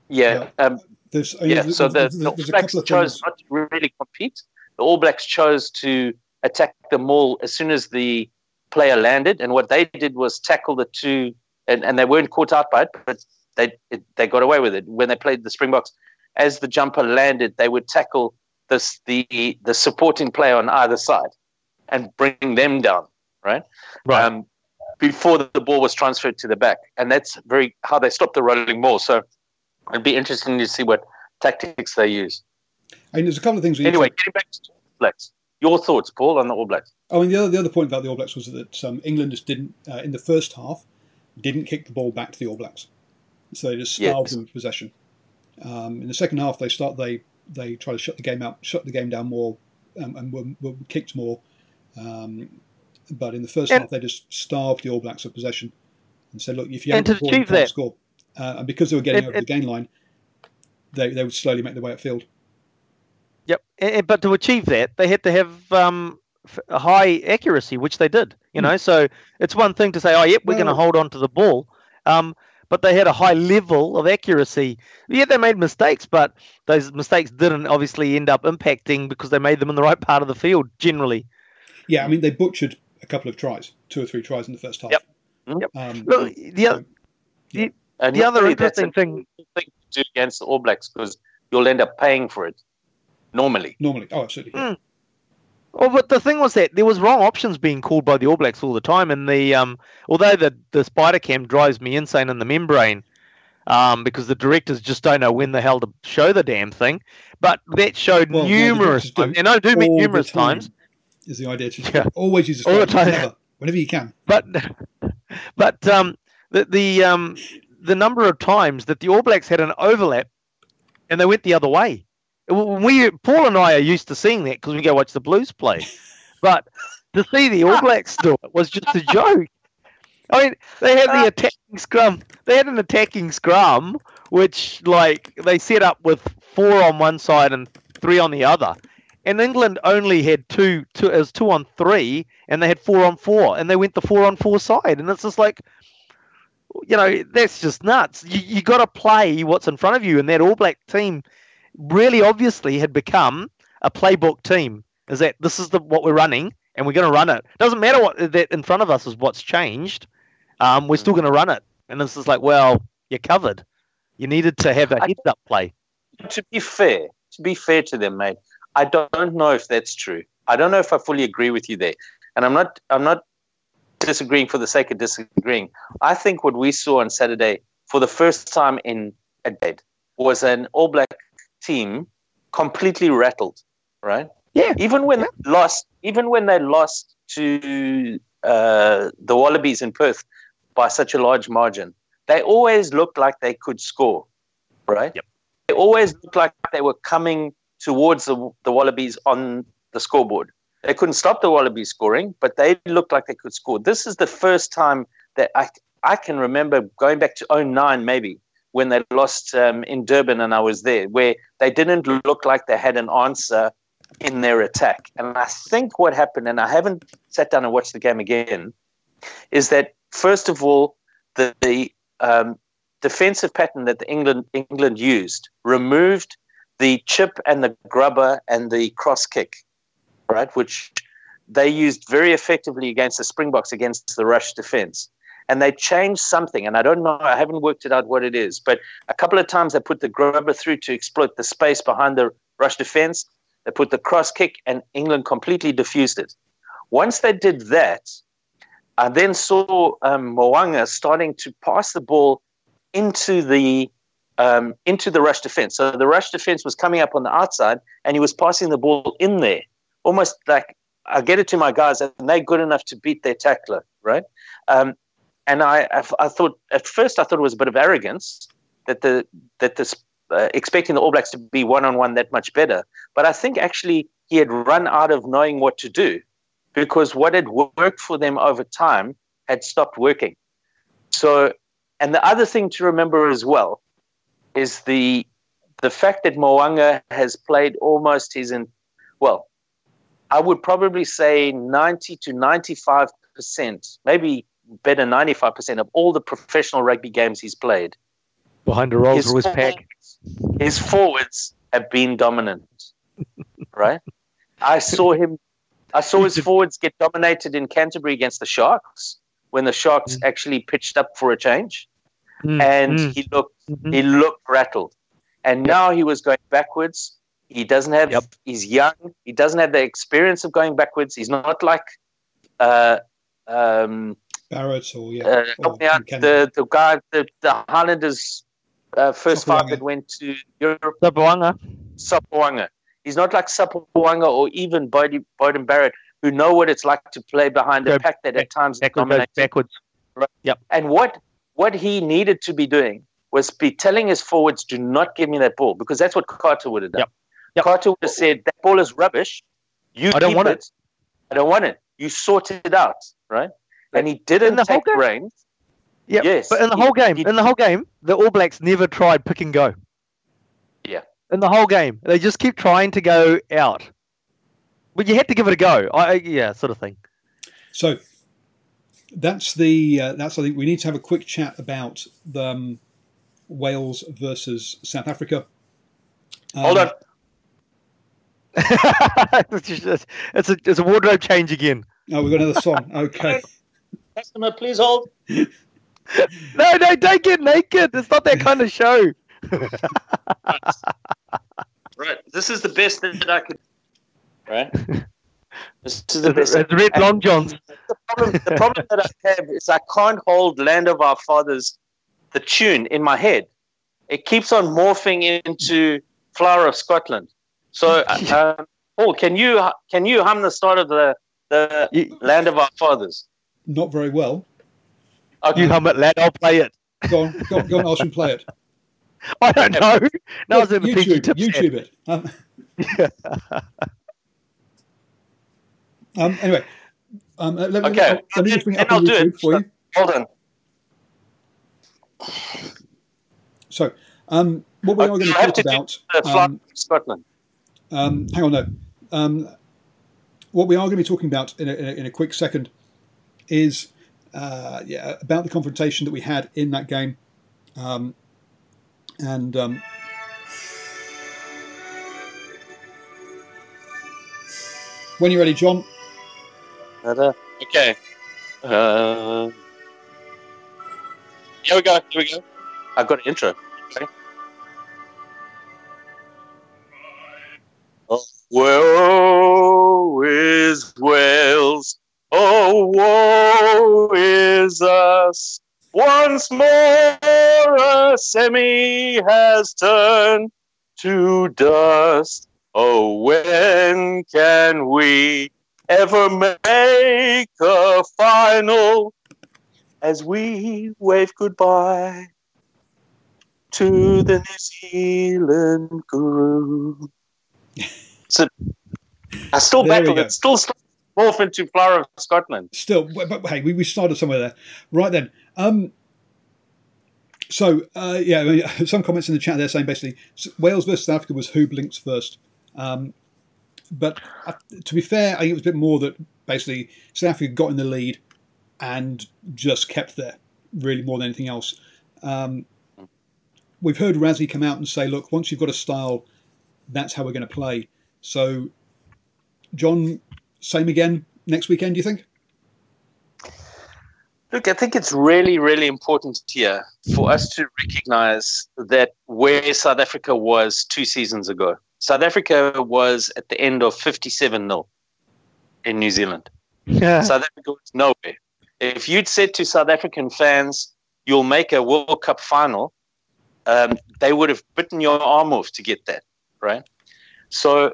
[SPEAKER 1] yeah, um,
[SPEAKER 3] There's,
[SPEAKER 1] yeah.
[SPEAKER 3] there's,
[SPEAKER 1] So the,
[SPEAKER 3] there's,
[SPEAKER 1] the All Blacks chose not to really compete. The All Blacks chose to attack the maul as soon as the player landed, and what they did was tackle the two, and, and they weren't caught out by it, but they it, they got away with it when they played the Springboks. As the jumper landed, they would tackle this the the supporting player on either side and bring them down, right?
[SPEAKER 2] Right.
[SPEAKER 1] Um, before the ball was transferred to the back, and that's very how they stopped the rolling maul. So it'd be interesting to see what tactics they use.
[SPEAKER 3] I mean, there's a couple of things. we need
[SPEAKER 1] Anyway,
[SPEAKER 3] to-
[SPEAKER 1] getting back to the All Blacks, your thoughts, Paul, on the All Blacks?
[SPEAKER 3] I mean, the other, the other point about the All Blacks was that um, England just didn't, uh, in the first half, didn't kick the ball back to the All Blacks, so they just starved
[SPEAKER 1] Yes.
[SPEAKER 3] them of possession. Um, in the second half, they start they they try to shut the game out, shut the game down more, um, and were, were kicked more. Um, but in the first
[SPEAKER 2] And-
[SPEAKER 3] half, they just starved the All Blacks of possession and said, "Look, if you
[SPEAKER 2] And
[SPEAKER 3] haven't
[SPEAKER 2] to
[SPEAKER 3] the ball, you
[SPEAKER 2] achieve that-
[SPEAKER 3] score." Uh, and because they were getting over the gain line, they, they would slowly make their way upfield.
[SPEAKER 2] Yep. And, and- but to achieve that, they had to have um, high accuracy, which they did. You know, so it's one thing to say, "Oh, yep, we're going to hold on to the ball," um, but they had a high level of accuracy. Yeah, they made mistakes, but those mistakes didn't obviously end up impacting because they made them in the right part of the field generally.
[SPEAKER 3] Yeah, I mean, they butchered a couple of tries, two or three tries in the first half.
[SPEAKER 1] Yep.
[SPEAKER 2] Yep.
[SPEAKER 3] Um,
[SPEAKER 2] Look, the,
[SPEAKER 3] so-
[SPEAKER 2] oth-
[SPEAKER 1] And
[SPEAKER 2] the other
[SPEAKER 1] normally
[SPEAKER 2] interesting thing,
[SPEAKER 1] thing to do against the All Blacks because you'll end up paying for it normally.
[SPEAKER 3] normally, oh, absolutely. yeah.
[SPEAKER 2] Mm. Well, but the thing was that there was wrong options being called by the All Blacks all the time, and the um, although the the spider cam drives me insane in the membrane, um, because the directors just don't know when the hell to show the damn thing. But that showed
[SPEAKER 3] Well,
[SPEAKER 2] numerous times, and I do mean numerous
[SPEAKER 3] time
[SPEAKER 2] times.
[SPEAKER 3] Is the idea to
[SPEAKER 2] Yeah.
[SPEAKER 3] always use a
[SPEAKER 2] All the time.
[SPEAKER 3] whenever, whenever you can.
[SPEAKER 2] But but um, the the um, the number of times that the All Blacks had an overlap, and they went the other way. We Paul and I are used to seeing that because we go watch the Blues play, but to see the All Blacks do it was just a joke. I mean, they had the uh, attacking scrum. They had an attacking scrum, which like they set up with four on one side and three on the other. And England only had two, two it was two on three, and they had four on four, and they went the four on four side, and it's just like, you know, that's just nuts. You you got to play what's in front of you, and that All Black team really obviously had become a playbook team. Is that this is the what we're running, and we're going to run it. Doesn't matter what that in front of us is what's changed. Um, we're still going to run it, and this is like, well, you're covered. You needed to have a heads up play.
[SPEAKER 1] To be fair, to be fair to them, mate, I don't know if that's true. I don't know if I fully agree with you there, and I'm not. I'm not disagreeing for the sake of disagreeing. I think what we saw on Saturday for the first time in a decade was an All Black team completely rattled, right?
[SPEAKER 2] Yeah.
[SPEAKER 1] Even when they lost, even when they lost to uh, the Wallabies in Perth by such a large margin, they always looked like they could score, right?
[SPEAKER 2] Yep.
[SPEAKER 1] They always looked like they were coming towards the, the Wallabies on the scoreboard. They couldn't stop the Wallabies scoring, but they looked like they could score. This is the first time that I, I can remember going back to 09 maybe when they lost um, in Durban and I was there, where they didn't look like they had an answer in their attack. And I think what happened, and I haven't sat down and watched the game again, is that first of all, the, the um, defensive pattern that the England England used removed the chip and the grubber and the cross kick, right? Which they used very effectively against the Springboks against the rush defense. And they changed something, and I don't know, I haven't worked it out what it is, but a couple of times they put the grubber through to exploit the space behind the rush defense. They put the cross kick, and England completely diffused it. Once they did that, I then saw um, Mo'unga starting to pass the ball into the um, into the rush defense. So the rush defense was coming up on the outside, and he was passing the ball in there, almost like I get it to my guys, and they're good enough to beat their tackler, right? Um, and I, I, thought at first I thought it was a bit of arrogance that the that this uh, expecting the All Blacks to be one on one that much better, but I think actually he had run out of knowing what to do because what had worked for them over time had stopped working. So, and the other thing to remember as well is the the fact that Mo'unga has played almost his in well, I would probably say 90 to 95 percent, maybe better 95 percent of all the professional rugby games he's played.
[SPEAKER 2] Behind the Rolls Royce pack.
[SPEAKER 1] His forwards have been dominant. right? I saw him I saw his forwards get dominated in Canterbury against the Sharks when the Sharks mm. actually pitched up for a change. Mm. And mm. he looked mm-hmm. he looked rattled. And now he was going backwards. He doesn't have yep. he's young. He doesn't have the experience of going backwards. He's not like uh, um,
[SPEAKER 3] Barrett or yeah, uh,
[SPEAKER 1] or the the guy the, the Highlanders uh, first five that went to Europe.
[SPEAKER 2] Sopoaga.
[SPEAKER 1] Sopoaga. He's not like Sopoaga or even Beauden, Beauden Barrett, who know what it's like to play behind the pack that at times
[SPEAKER 2] backwards. backwards.
[SPEAKER 1] Right. Yep. And what what he needed to be doing was be telling his forwards, "Do not give me that ball," because that's what Carter would have done. Yep. Yep. Carter would have said, "That ball is rubbish. You I don't want it. it. I don't want it. You sort it out, right?" And he didn't take reins.
[SPEAKER 2] Yeah, yes, but in the whole game, he, in the whole game, the All Blacks never tried pick and go.
[SPEAKER 1] Yeah,
[SPEAKER 2] in the whole game, they just keep trying to go out. But you had to give it a go. I, yeah, sort of thing.
[SPEAKER 3] So that's the uh, that's I think we need to have a quick chat about the um, Wales versus South Africa.
[SPEAKER 1] Um, Hold on.
[SPEAKER 2] it's, just, it's a it's a wardrobe change again.
[SPEAKER 3] Oh, we've got another song. Okay.
[SPEAKER 1] Customer, please hold.
[SPEAKER 2] no, no, don't get naked. It's not that kind of show.
[SPEAKER 1] right. This is the best thing that I could. Right.
[SPEAKER 2] This is the best. It's red long johns.
[SPEAKER 1] The problem, the problem that I have is I can't hold "Land of Our Fathers," the tune in my head. It keeps on morphing into "Flower of Scotland." So, um, Paul, can you can you hum the start of the the "Land of Our Fathers"?
[SPEAKER 3] Not very well.
[SPEAKER 2] Okay. You hum it, lad. I'll play it.
[SPEAKER 3] Go on, go on, go on Austin, play it.
[SPEAKER 2] I don't know.
[SPEAKER 3] No, yeah, YouTube, YouTube it. Um, um, anyway, um, let,
[SPEAKER 1] me, okay.
[SPEAKER 3] let me just bring it up on YouTube for you.
[SPEAKER 1] Hold on.
[SPEAKER 3] So, um, what we are going to talk about. Um,
[SPEAKER 1] Scotland.
[SPEAKER 3] Um, hang on, no. Um, what we are going to be talking about in a, in a, in a quick second is uh, yeah, about the confrontation that we had in that game. Um, and um, when you're ready, John.
[SPEAKER 1] Okay. Uh, here we go. Here we go. I've got an intro. Okay. Oh, is Wales. Oh, woe is us. Once more a semi has turned to dust. Oh, when can we ever make a final as we wave goodbye to the New Zealand guru? so I still battle it. Still, still morph into Flower of Scotland.
[SPEAKER 3] Still, but, hey, we, we started somewhere there. Right then. Um, so uh, yeah, some comments in the chat there saying basically Wales versus South Africa was who blinks first. Um, but uh, to be fair, I think it was a bit more that basically South Africa got in the lead and just kept there, really more than anything else. Um, we've heard Rassie come out and say, look, once you've got a style, that's how we're going to play. So, John, same again. next weekend? Do you think?
[SPEAKER 1] Look, I think it's really, really important here for us to recognize that where South Africa was two seasons ago. South Africa was at the end of 57 0 in New Zealand. Yeah. South Africa was nowhere. If you'd said to South African fans, you'll make a World Cup final, um, they would have bitten your arm off to get that, right? So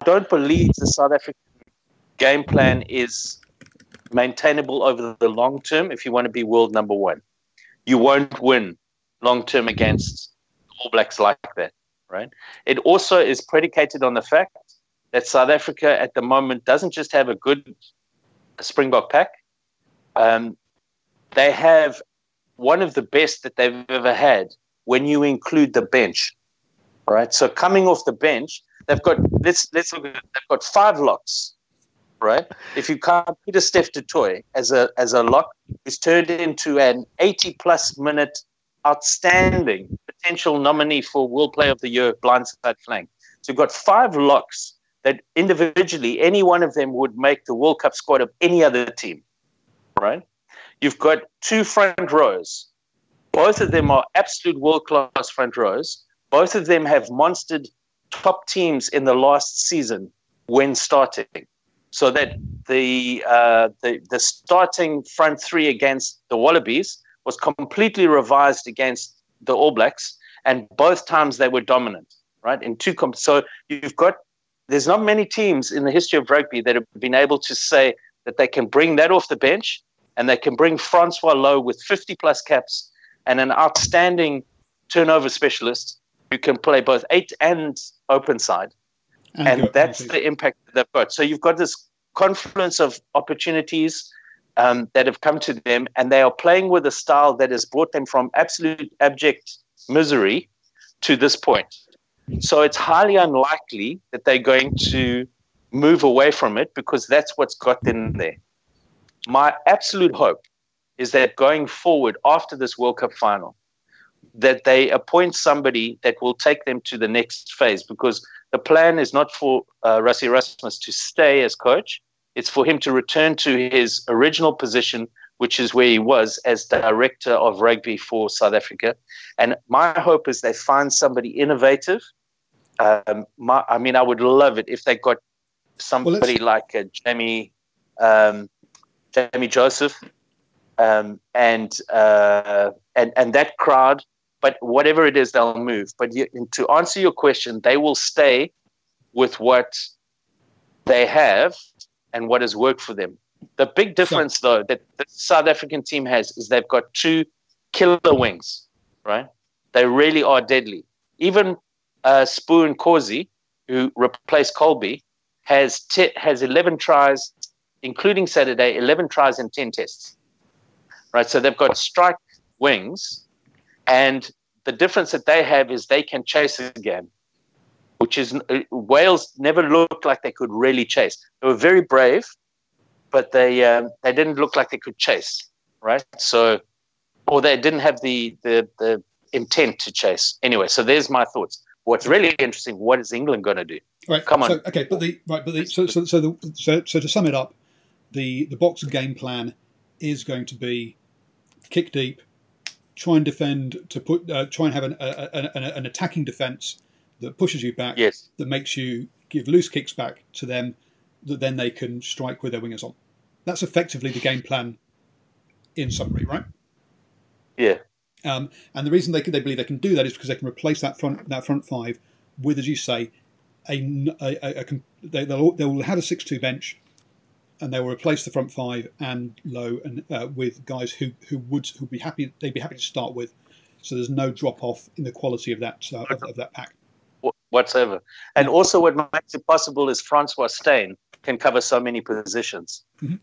[SPEAKER 1] I don't believe the South African game plan is maintainable over the long term if you want to be world number one. You won't win long term against All Blacks like that, right? It also is predicated on the fact that South Africa at the moment doesn't just have a good Springbok pack, um, they have one of the best that they've ever had when you include the bench. Right. So coming off the bench, they've got let's let's look at. They've got five locks. Right. If you count Peter Toit as a as a lock, he's turned into an 80 plus minute outstanding potential nominee for World Player of the Year blindside flank. So you've got five locks that individually any one of them would make the World Cup squad of any other team. Right? You've got two front rows. Both of them are absolute world class front rows. Both of them have monstered top teams in the last season when starting. So that the, uh, the the starting front three against the Wallabies was completely revised against the All Blacks, and both times they were dominant, right? In two comp- so you've got there's not many teams in the history of rugby that have been able to say that they can bring that off the bench and they can bring Francois Louw with 50 plus caps and an outstanding turnover specialist who can play both eight and open side. And, and that's the impact that they've got. So you've got this confluence of opportunities um, that have come to them, and they are playing with a style that has brought them from absolute abject misery to this point. So it's highly unlikely that they're going to move away from it because that's what's got them there my absolute hope is that going forward after this World Cup final, that they appoint somebody that will take them to the next phase because the plan is not for uh, Rassie Erasmus to stay as coach. It's for him to return to his original position, which is where he was as director of rugby for South Africa. And my hope is they find somebody innovative. Um, my, I mean, I would love it if they got somebody well, like a Jamie um, Jamie Joseph, um, and uh, and and that crowd. But whatever it is, they'll move. But you, to answer your question, they will stay with what they have and what has worked for them. The big difference, though, that the South African team has is they've got two killer wings, right? They really are deadly. Even uh, S'bu Nkosi, who replaced Kolbe, has t- has 11 tries including Saturday, 11 tries and 10 tests. Right, so they've got strike wings, and the difference that they have is they can chase again, which is uh, Wales never looked like they could really chase. They were very brave, but they um, they didn't look like they could chase, right? So, or they didn't have the the the intent to chase. Anyway, so there's my thoughts. What's really interesting, what is England going to do?
[SPEAKER 3] Right, come on. So, okay, but the right, but the so so so, the, so so to sum it up, the the Boxer game plan is going to be kick deep, try and defend to put uh, try and have an, a, a, an attacking defence that pushes you back,
[SPEAKER 1] yes.
[SPEAKER 3] that makes you give loose kicks back to them, that then they can strike with their wingers on. That's effectively the game plan, in summary, right?
[SPEAKER 1] Yeah.
[SPEAKER 3] Um, and the reason they they believe they can do that is because they can replace that front that front five with, as you say, a, a, a, a they, they'll, will have a six-two bench and they will replace the front five and low and uh, with guys who who would who be happy they'd be happy to start with. So there's no drop off in the quality of that uh, of, of, that pack
[SPEAKER 1] whatsoever. And yeah. also, what makes it possible is Francois Steyn can cover so many positions. Mm-hmm.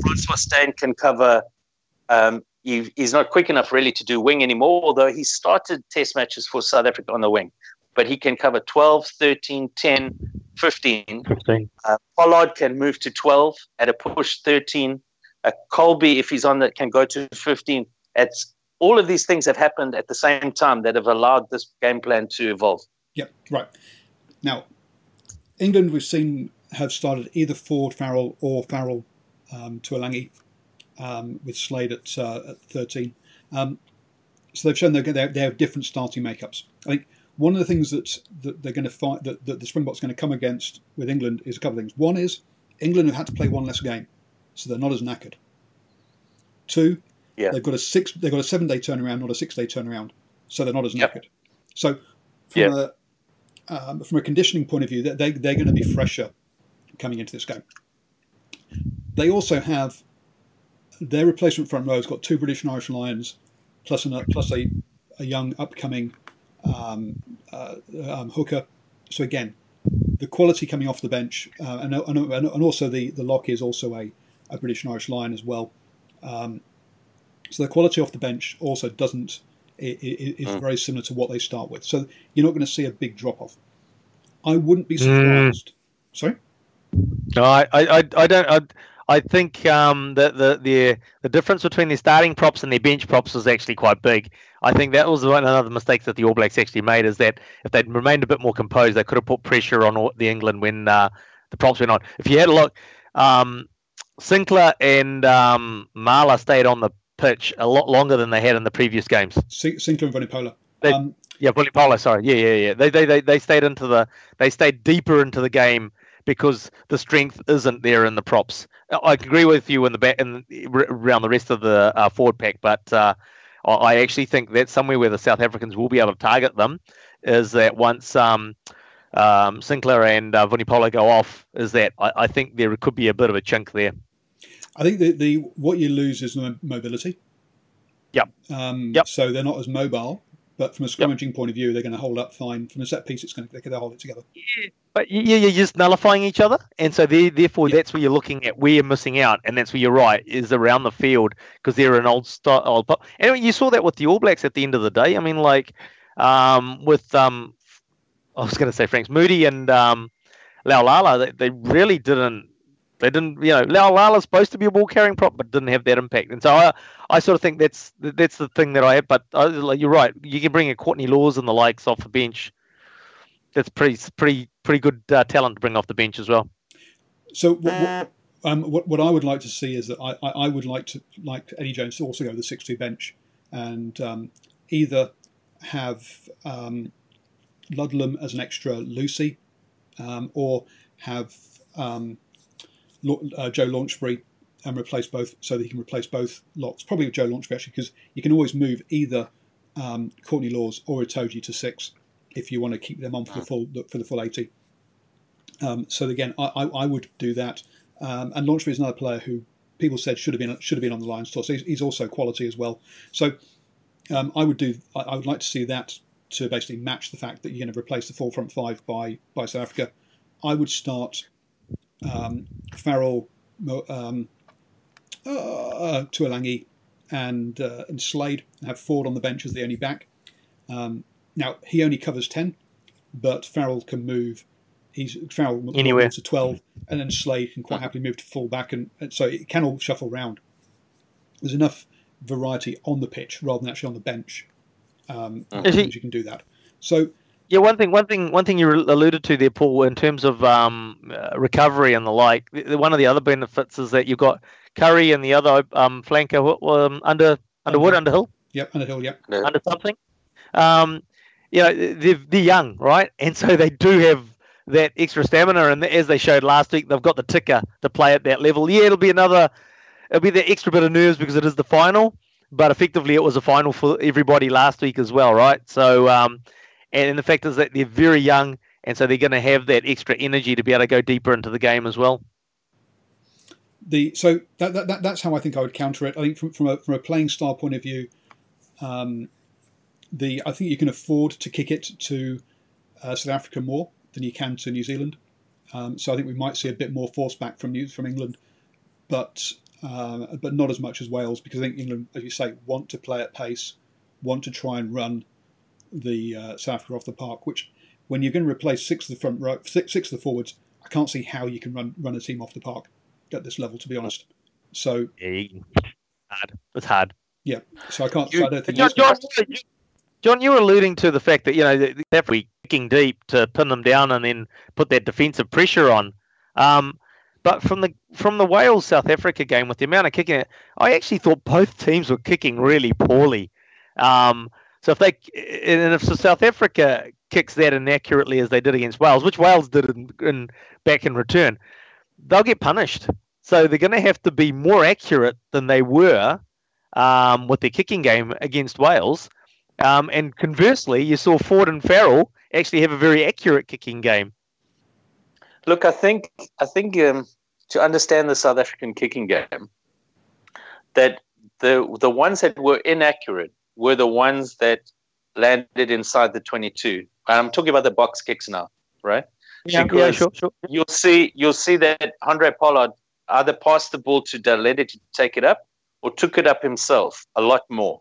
[SPEAKER 1] Francois Steyn can cover. Um, he, he's not quick enough really to do wing anymore, although he started test matches for South Africa on the wing. But he can cover 12, 13, 10, 15. 15. Uh, Pollard can move to 12 at a push 13. Uh, Kolbe, if he's on that, can go to 15. It's, all of these things have happened at the same time that have allowed this game plan to evolve.
[SPEAKER 3] Yep, right. Now, England, we've seen have started either Ford, Farrell, or Farrell um, Tuilagi, um, with Slade at, uh, at 13. Um, so they've shown they they have different starting makeups. I think one of the things that, that they're going to fight that, that the Springboks are going to come against with England is a couple of things. One is England have had to play one less game, so they're not as knackered. Two,
[SPEAKER 1] Yeah.
[SPEAKER 3] they've got a six they've got a seven day turnaround, not a six day turnaround, so they're not as
[SPEAKER 1] Yep.
[SPEAKER 3] knackered. So from
[SPEAKER 1] Yeah.
[SPEAKER 3] a um, from a conditioning point of view, they they're going to be fresher coming into this game. They also have their replacement front row has got two British and Irish Lions, plus an, plus a, a young upcoming um, uh, um, hooker. So again, the quality coming off the bench, uh, and, and, and also the, the lock is also a, a British and Irish Lion as well. Um, so the quality off the bench also doesn't is
[SPEAKER 1] Mm.
[SPEAKER 3] very similar to what they start with. So you're not going to see a big drop off. I wouldn't be
[SPEAKER 2] Mm.
[SPEAKER 3] surprised. Sorry.
[SPEAKER 2] No, I, I, I- I don't. I, I think um, the, the the the difference between their starting props and their bench props is actually quite big. I think that was one of the mistakes that the All Blacks actually made is that if they'd remained a bit more composed, they could have put pressure on the England when uh, the props went on. If you had a look, um, Sinckler and um, Mako stayed on the pitch a lot longer than they had in the previous games.
[SPEAKER 3] Sin- Sinckler and Vunipola.
[SPEAKER 2] They-
[SPEAKER 3] Um,
[SPEAKER 2] Yeah, Polo. Sorry. Yeah, yeah, yeah. They, they, they, they stayed into the. They stayed deeper into the game because the strength isn't there in the props. I agree with you in the back and around the rest of the uh, forward pack, but uh, I- I actually think that's somewhere where the South Africans will be able to target them. Is that once um, um, Sinckler and uh, Vunipola go off, is that I, I think there could be a bit of a chink there.
[SPEAKER 3] I think the, the what you lose is mo- mobility.
[SPEAKER 2] Yep.
[SPEAKER 3] Um,
[SPEAKER 2] Yep.
[SPEAKER 3] So they're not as mobile, but from a scrummaging point of view, they're going to hold up fine. From a set piece, it's going to they hold it together.
[SPEAKER 2] But y- yeah, you're just nullifying each other, and so therefore
[SPEAKER 3] Yeah.
[SPEAKER 2] that's where you're looking at where you're missing out, and that's where you're right is around the field because they're an old style. Old, po- and you saw that with the All Blacks at the end of the day. I mean, like um, with um, I was going to say Franks Moody and um, Laulala, they, they really didn't. They didn't, you know, Laulala's supposed to be a ball carrying prop, but didn't have that impact. And so I, I sort of think that's that's the thing that I have. But I, like, you're right, you can bring a Courtney Lawes and the likes off the bench. That's pretty pretty pretty good uh, talent to bring off the bench as well.
[SPEAKER 3] So what, what, um, what, what I would like to see is that I, I, I would like to like Eddie Jones to also go to the six-two bench and um, either have um, Ludlam as an extra Lucy, um, or have um, uh, Joe Launchbury and replace both, so that he can replace both lots. Probably with Joe Launchbury actually, because you can always move either um, Courtney Lawes or Itoje to six if you want to keep them on for the full for the full eighty. Um, so again, I, I, I would do that. Um, and Launchbury is another player who people said should have been should have been on the Lions tour. So he's, he's also quality as well. So um, I would do. I, I would like to see that to basically match the fact that you're going to replace the full front five by by South Africa. I would start um, Farrell, um, uh, Tuilagi, and uh, and Slade, and have Ford on the bench as the only back. Um, now he only covers ten, but Farrell can move. He's Farrell will
[SPEAKER 2] Anywhere.
[SPEAKER 3] to twelve, and then Slade can quite happily move to full back, and, and so it can all shuffle round. There's enough variety on the pitch rather than actually on the bench. Um,
[SPEAKER 1] Mhm.
[SPEAKER 2] He-
[SPEAKER 3] you can do that. So
[SPEAKER 2] Yeah, one thing, one thing, one thing you alluded to there, Paul, in terms of um, uh, recovery and the like. the- the- One of the other benefits is that you've got Curry and the other um, flanker wh- um, under Underwood,
[SPEAKER 3] Under-
[SPEAKER 2] Underhill,
[SPEAKER 3] yep, Underhill, yep.
[SPEAKER 1] Yeah.
[SPEAKER 2] under something. Um, you know, they're, they're young, right? And so they do have that extra stamina. And as they showed last week, they've got the ticker to play at that level. Yeah, it'll be another, it'll be the extra bit of nerves because it is the final. But effectively, it was a final for everybody last week as well, right? So, um, and the fact is that they're very young, and so they're going to have that extra energy to be able to go deeper into the game as well.
[SPEAKER 3] the so that, that, that that's how I think I would counter it. I think from from a from a playing style point of view, um, the I think you can afford to kick it to uh, South Africa more than you can to New Zealand. Um, so I think we might see a bit more force back from New, from England, but uh, but not as much as Wales because I think England, as you say, want to play at pace, want to try and run the uh, South Africa off the park. Which when you're going to replace six of the front row, six, six of the forwards, I can't see how you can run run a team off the park at this level, to be honest. So
[SPEAKER 2] Yeah, you- hard. It's hard.
[SPEAKER 3] yeah, so I can't.
[SPEAKER 1] You-
[SPEAKER 3] so I don't think.
[SPEAKER 2] John,
[SPEAKER 3] that's-
[SPEAKER 2] John, you- were alluding to the fact that you know that we kicking deep to pin them down and then put that defensive pressure on. Um, but from the from the Wales South Africa game, with the amount of kicking, I actually thought both teams were kicking really poorly. Um, so if they and if South Africa kicks that inaccurately as they did against Wales, which Wales did in, in back in return, they'll get punished. So they're going to have to be more accurate than they were um, with their kicking game against Wales. Um, and conversely, you saw Ford and Farrell actually have a very accurate kicking game.
[SPEAKER 1] Look, I think I think um, to understand the South African kicking game, that the the ones that were inaccurate were the ones that landed inside the 22. I'm talking about the box kicks now, right?
[SPEAKER 2] Yeah, yeah sure, sure.
[SPEAKER 1] You'll see you'll see that Handré Pollard either passed the ball to de Allende to take it up or took it up himself a lot more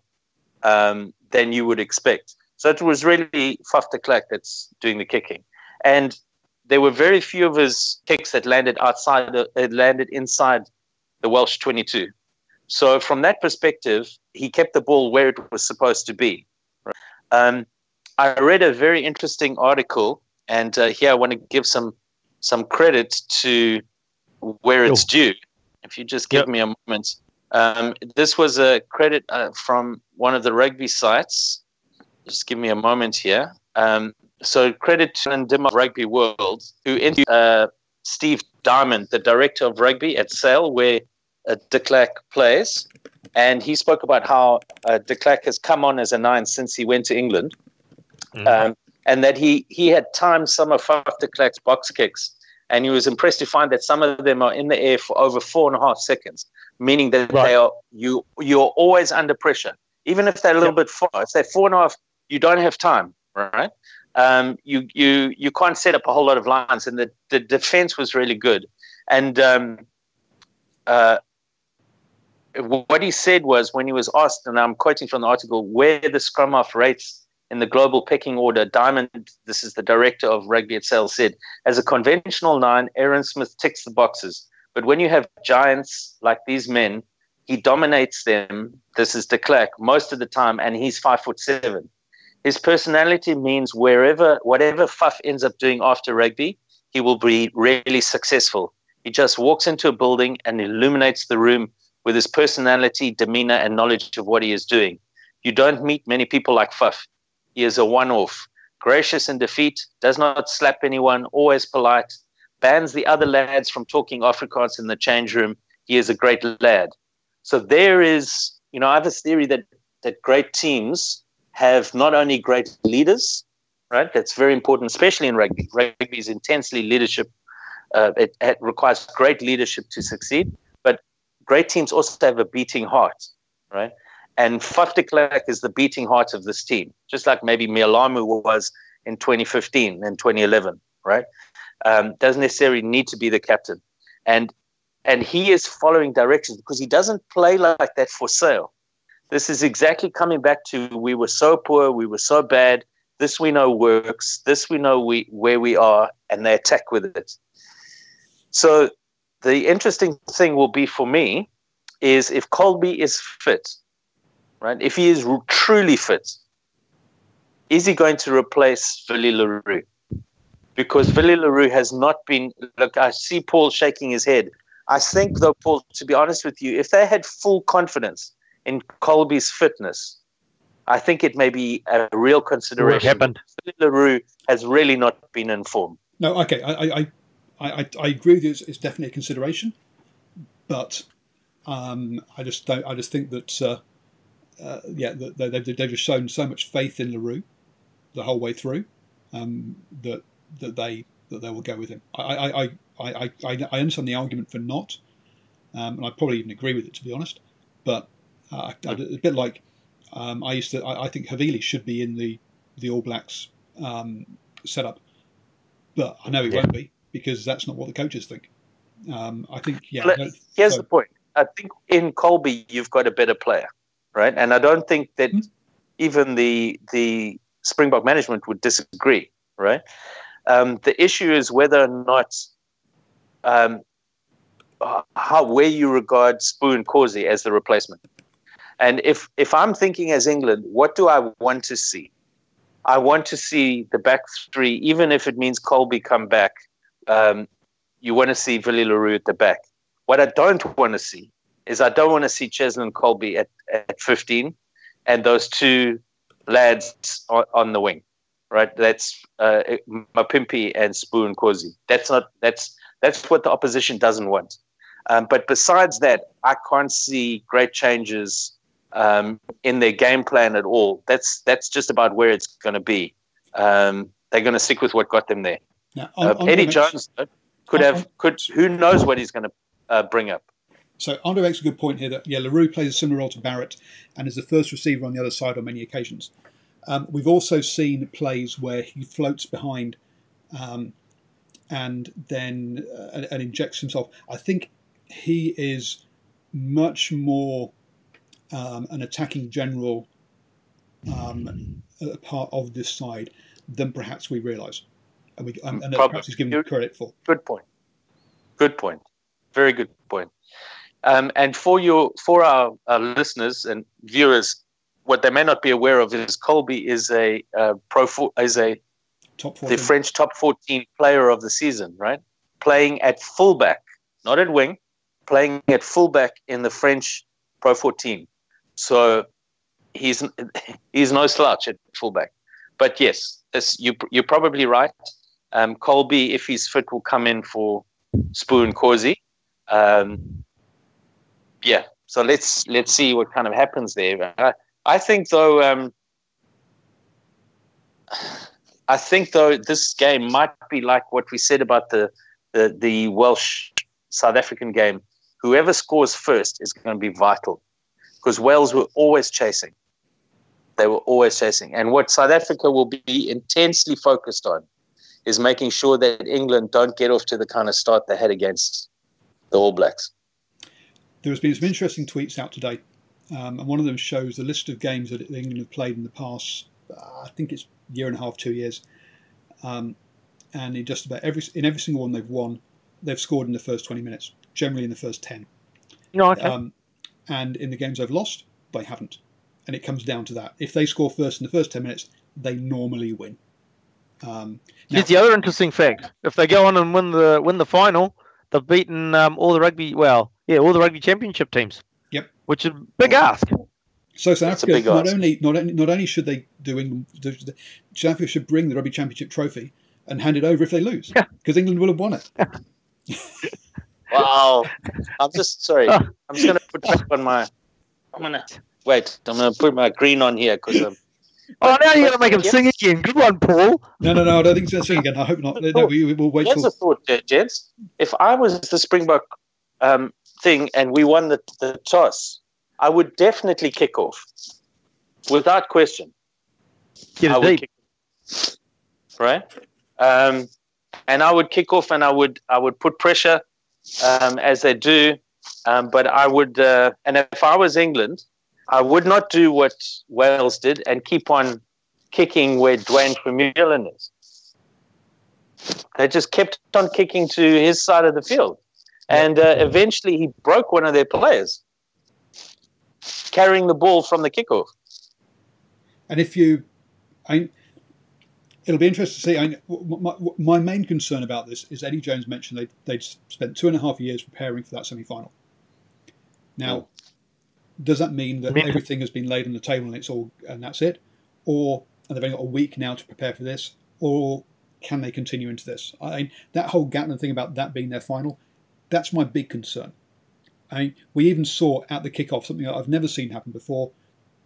[SPEAKER 1] um, than you would expect. So it was really Faf de Klerk that's doing the kicking. And there were very few of his kicks that landed outside, uh, landed inside the Welsh 22. So from that perspective, he kept the ball where it was supposed to be. Um, I read a very interesting article, and uh, here I want to give some some credit to where it's due. If you just give yep. me a moment, um, this was a credit uh, from one of the rugby sites. Just give me a moment here. Um, so credit to Ndima Rugby World, who interviewed uh, Steve Diamond, the director of rugby at Sale, where uh, de Klerk plays. And he spoke about how uh, de Klerk has come on as a nine since he went to England. Mm-hmm. Um, and that he, he had timed some of de Klerk's box kicks. And he was impressed to find that some of them are in the air for over four and a half seconds, meaning that right. they are you you're always under pressure. Even if they're a little yep. bit far. If they're four and a half, you don't have time, right? um, you you you can't set up a whole lot of lines, and the the defense was really good. And um, uh, what he said was when he was asked, and I'm quoting from the article, where the scrum half rates in the global pecking order. Diamond, this is the director of rugby at Sale, said, as a conventional nine, Aaron Smith ticks the boxes. But when you have giants like these men, he dominates them. This is de Klerk most of the time, and he's five foot seven. His personality means wherever, whatever Faf ends up doing after rugby, he will be really successful. He just walks into a building and illuminates the room with his personality, demeanor, and knowledge of what he is doing. You don't meet many people like Faf. He is a one off, gracious in defeat, does not slap anyone, always polite, bans the other lads from talking Afrikaans in the change room. He is a great lad. So there is, you know, I have this theory that, that great teams have not only great leaders, right? That's very important, especially in rugby. Rugby is intensely leadership. Uh, it, it, requires great leadership to succeed, but great teams also have a beating heart, right? And Faf de Klerk is the beating heart of this team, just like maybe Mealamu was in 2015 and 2011, right? Um, doesn't necessarily need to be the captain. And and he is following directions because he doesn't play like that for Sale. This is exactly coming back to we were so poor, we were so bad. This we know works. This we know we where we are, and they attack with it. So the interesting thing will be for me is if Kolbe is fit, right? If he is truly fit, is he going to replace le Roux? Because Willie le Roux has not been. Look, I see Paul shaking his head. I think, though, Paul, to be honest with you, if they had full confidence in Kolbe's fitness, I think it may be a real consideration. What
[SPEAKER 2] happened?
[SPEAKER 1] le Roux has really not been informed.
[SPEAKER 3] No, okay, I, I, I, I agree with you. It's, it's definitely a consideration, but um, I just don't. I just think that, uh, uh, yeah, they, they've, they've just shown so much faith in le Roux the whole way through um, that that they that they will go with him. I, I, I, I, I, understand the argument for not, um, and I probably even agree with it to be honest. But uh, a bit like um, I used to. I, I, think Havili should be in the the All Blacks um, setup, but I know he yeah. won't be because that's not what the coaches think. Um, I think yeah.
[SPEAKER 1] No, here's so. the point. I think in Kolbe you've got a better player, right? And I don't think that mm-hmm. even the the Springbok management would disagree, right? Um, the issue is whether or not um, how where you regard S'bu Nkosi as the replacement. And if if I'm thinking as England, what do I want to see? I want to see the back three, even if it means Kolbe come back, um, you want to see Willie le Roux at the back. What I don't want to see is I don't want to see Cheslin Kolbe at, at 15 and those two lads on, on the wing, right? That's uh, Mapimpi and S'bu Nkosi. That's not that's that's what the opposition doesn't want. Um, but besides that, I can't see great changes um, in their game plan at all. That's that's just about where it's going to be. Um, they're going to stick with what got them there. Now, on, uh, on Eddie Jones could on, have could who knows what he's going to uh, bring up.
[SPEAKER 3] So Andre makes a good point here that yeah, le Roux plays a similar role to Barrett and is the first receiver on the other side on many occasions. Um, we've also seen plays where he floats behind um, and then uh, and injects himself. I think he is much more um, an attacking general um, part of this side than perhaps we realise, and, we, and, and perhaps he's given credit for.
[SPEAKER 1] Good point. Good point. Very good point. Um, and for your for our, our, listeners and viewers, what they may not be aware of is Kolbe is a uh, pro is a top the French top 14 player of the season, right? Playing at fullback, not at wing, playing at fullback in the French Pro 14. So he's he's no slouch at fullback. But yes, you you're probably right. Um, Kolbe, if he's fit, will come in for S'bu Nkosi. Um, yeah, so let's let's see what kind of happens there. I, I think though, um, I think though this game might be like what we said about the the, the Welsh South African game. Whoever scores first is going to be vital because Wales were always chasing. They were always chasing, and what South Africa will be intensely focused on is making sure that England don't get off to the kind of start they had against the All Blacks
[SPEAKER 3] there has been some interesting tweets out today, um, and one of them shows the list of games that England have played in the past. Uh, I think it's year and a half, two years, um, and in just about every in every single one they've won, they've scored in the first twenty minutes. Generally in the first ten.
[SPEAKER 2] No, okay. Um,
[SPEAKER 3] and in the games they've lost, they haven't, and it comes down to that. If they score first in the first ten minutes, they normally win.
[SPEAKER 2] Um, now, Here's the other interesting fact: if they go on and win the win the final, they've beaten um, all the rugby. Well, yeah, all the rugby championship teams.
[SPEAKER 3] Yep.
[SPEAKER 2] Which is a big ask.
[SPEAKER 3] So South Africa not ask. only not only not only should they do England, South Africa should bring the rugby championship trophy and hand it over if they lose because England will have won it.
[SPEAKER 1] wow! I'm just sorry. Oh. I'm just gonna put back on my. I'm gonna wait. I'm gonna put my green on here because I'm.
[SPEAKER 2] Oh, now you're going to make him sing again. Good one, Paul.
[SPEAKER 3] No, no, no. I don't think he's going to sing again. I hope not. No, we, will wait.
[SPEAKER 1] Here's a thought, gents. If I was the Springbok um, thing and we won the, the toss, I would definitely kick off without question.
[SPEAKER 2] Get deep.
[SPEAKER 1] Right? Um, and I would kick off and I would I would put pressure um, as they do. Um, but I would, uh, and if I was England, I would not do what Wales did and keep on kicking where Duane Vermeulen is. They just kept on kicking to his side of the field and uh, eventually he broke one of their players carrying the ball from the kickoff.
[SPEAKER 3] And if you, I, it'll be interesting to see. I, my, my, main concern about this is Eddie Jones mentioned they they'd spent two and a half years preparing for that semi final. Now, does that mean that everything has been laid on the table and it's all and that's it, or and they've only got a week now to prepare for this, or can they continue into this? I that whole Gatland thing about that being their final that's my big concern. I mean, we even saw at the kickoff something that I've never seen happen before.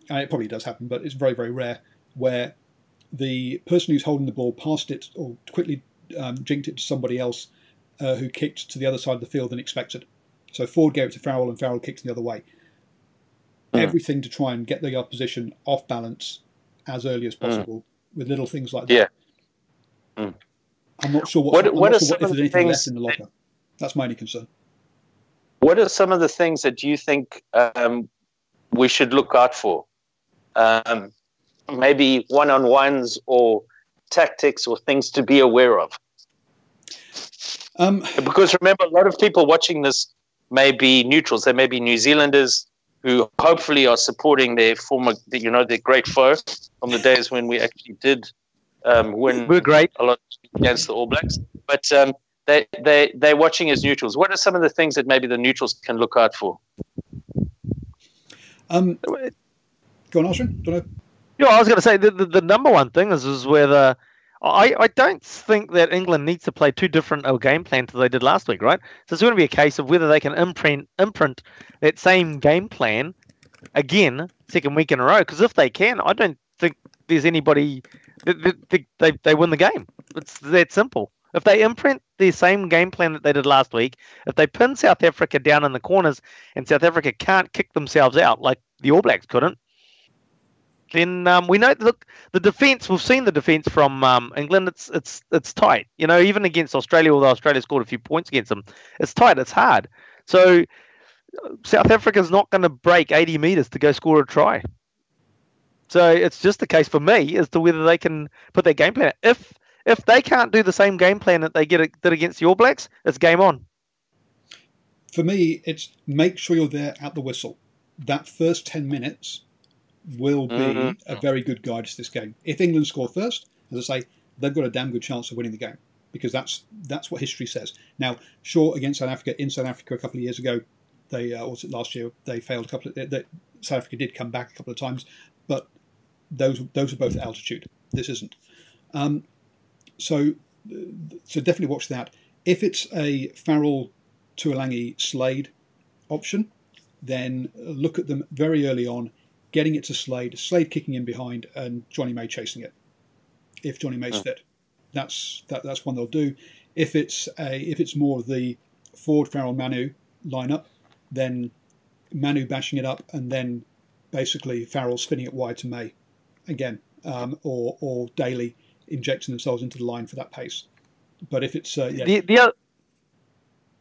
[SPEAKER 3] And it probably does happen, but it's very, very rare, where the person who's holding the ball passed it or quickly um, jinked it to somebody else uh, who kicked to the other side of the field than expected. So Ford gave it to Farrell, and Farrell kicked the other way. Mm. Everything to try and get the opposition off balance as early as hmm. possible mm. with little things like that.
[SPEAKER 1] Yeah. Mm.
[SPEAKER 3] I'm not sure what, what, what, sure what if there's anything left in the locker. That's my only concern.
[SPEAKER 1] What are some of the things that you think um, we should look out for? Um, maybe one on ones or tactics or things to be aware of? Um, because remember, a lot of people watching this may be neutrals. They may be New Zealanders who hopefully are supporting their former, you know, their great foe from the days when we actually did um, win.
[SPEAKER 2] We're great
[SPEAKER 1] a lot against the All Blacks. But um, they they they're watching as neutrals. What are some of the things that maybe the neutrals can look out for?
[SPEAKER 3] Um, go on, Ashwin. Don't know.
[SPEAKER 2] Yeah, I was going to say the, the, the number one thing is is whether I, I don't think that England needs to play too different a game plan to they did last week, right? So it's going to be a case of whether they can imprint imprint that same game plan again second week in a row. Because if they can, I don't think there's anybody they, they, they, they win the game. It's that simple. If they imprint the same game plan that they did last week, if they pin South Africa down in the corners and South Africa can't kick themselves out like the All Blacks couldn't, then um, we know. Look, the defence. We've seen the defence from um, England. It's it's it's tight. You know, even against Australia, although Australia scored a few points against them, it's tight. It's hard. So South Africa's not going to break 80 meters to go score a try. So it's just the case for me as to whether they can put their game plan. If if they can't do the same game plan that they get did against the All Blacks, it's game on.
[SPEAKER 3] For me, it's make sure you're there at the whistle. That first ten minutes will be mm-hmm. a very good guide to this game. If England score first, as I say, they've got a damn good chance of winning the game because that's that's what history says. Now, sure, against South Africa in South Africa a couple of years ago, they uh, was it last year they failed a couple of they, South Africa did come back a couple of times, but those those are both altitude. This isn't. Um, so so definitely watch that. If it's a Farrell, Tuilagi, Slade option, then look at them very early on, getting it to Slade, Slade kicking in behind, and Jonny May chasing it. If Jonny May's oh. fit, that's that, that's one they'll do. If it's a if it's more of the Ford Farrell Manu lineup, then Manu bashing it up, and then basically Farrell spinning it wide to May again, um, or or Daly injecting themselves into the line for that pace. But if it's uh, yeah.
[SPEAKER 2] The, the, other,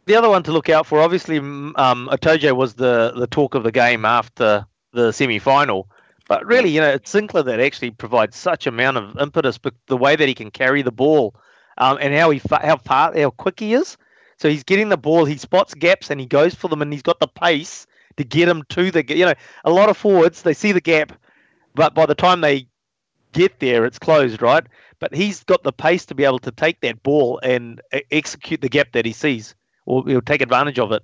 [SPEAKER 2] the other one to look out for, obviously, um, was the, the talk of the game after the semi final. But really, you know, it's Sinckler that actually provides such amount of impetus, but the way that he can carry the ball um, and how he how far how quick he is. So he's getting the ball, he spots gaps and he goes for them, and he's got the pace to get him to the. You know, a lot of forwards they see the gap, but by the time they get there, it's closed, right? But he's got the pace to be able to take that ball and execute the gap that he sees, or he'll take advantage of it.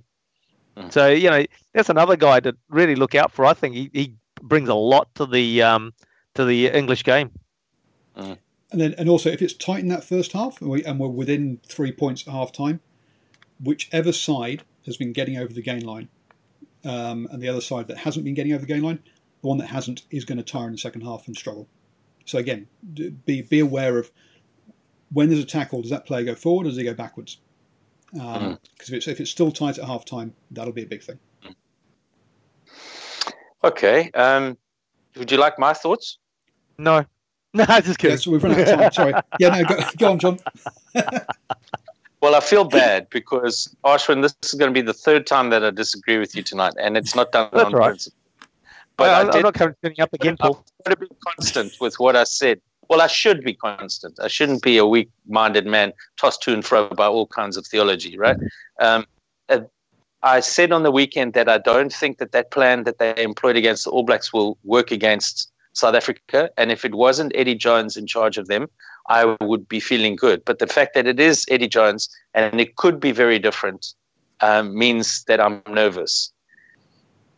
[SPEAKER 2] Mm. So you know that's another guy to really look out for. I think he, he brings a lot to the um, to the English game.
[SPEAKER 3] Mm. And then and also if it's tight in that first half and, we, and we're within three points at half time, whichever side has been getting over the gain line, um, and the other side that hasn't been getting over the gain line, the one that hasn't is going to tire in the second half and struggle. So again, be be aware of when there's a tackle. Does that player go forward or does he go backwards? Because um, mm. if it's if it's still tight at half time, that'll be a big thing.
[SPEAKER 1] Okay. Um, would you like my thoughts?
[SPEAKER 2] No. No, I just kidding.
[SPEAKER 3] Yeah, so we've run out of time. Sorry. Yeah, no, go, go on, John.
[SPEAKER 1] well, I feel bad because Ashwin, this is going to be the third time that I disagree with you tonight, and it's not done
[SPEAKER 2] That's on right. principle. But well, I am not coming up again, Paul.
[SPEAKER 1] I'm going to be constant with what I said. Well, I should be constant. I shouldn't be a weak-minded man tossed to and fro by all kinds of theology, right? Um, uh, I said on the weekend that I don't think that that plan that they employed against the All Blacks will work against South Africa. And if it wasn't Eddie Jones in charge of them, I would be feeling good. But the fact that it is Eddie Jones and it could be very different um, means that I'm nervous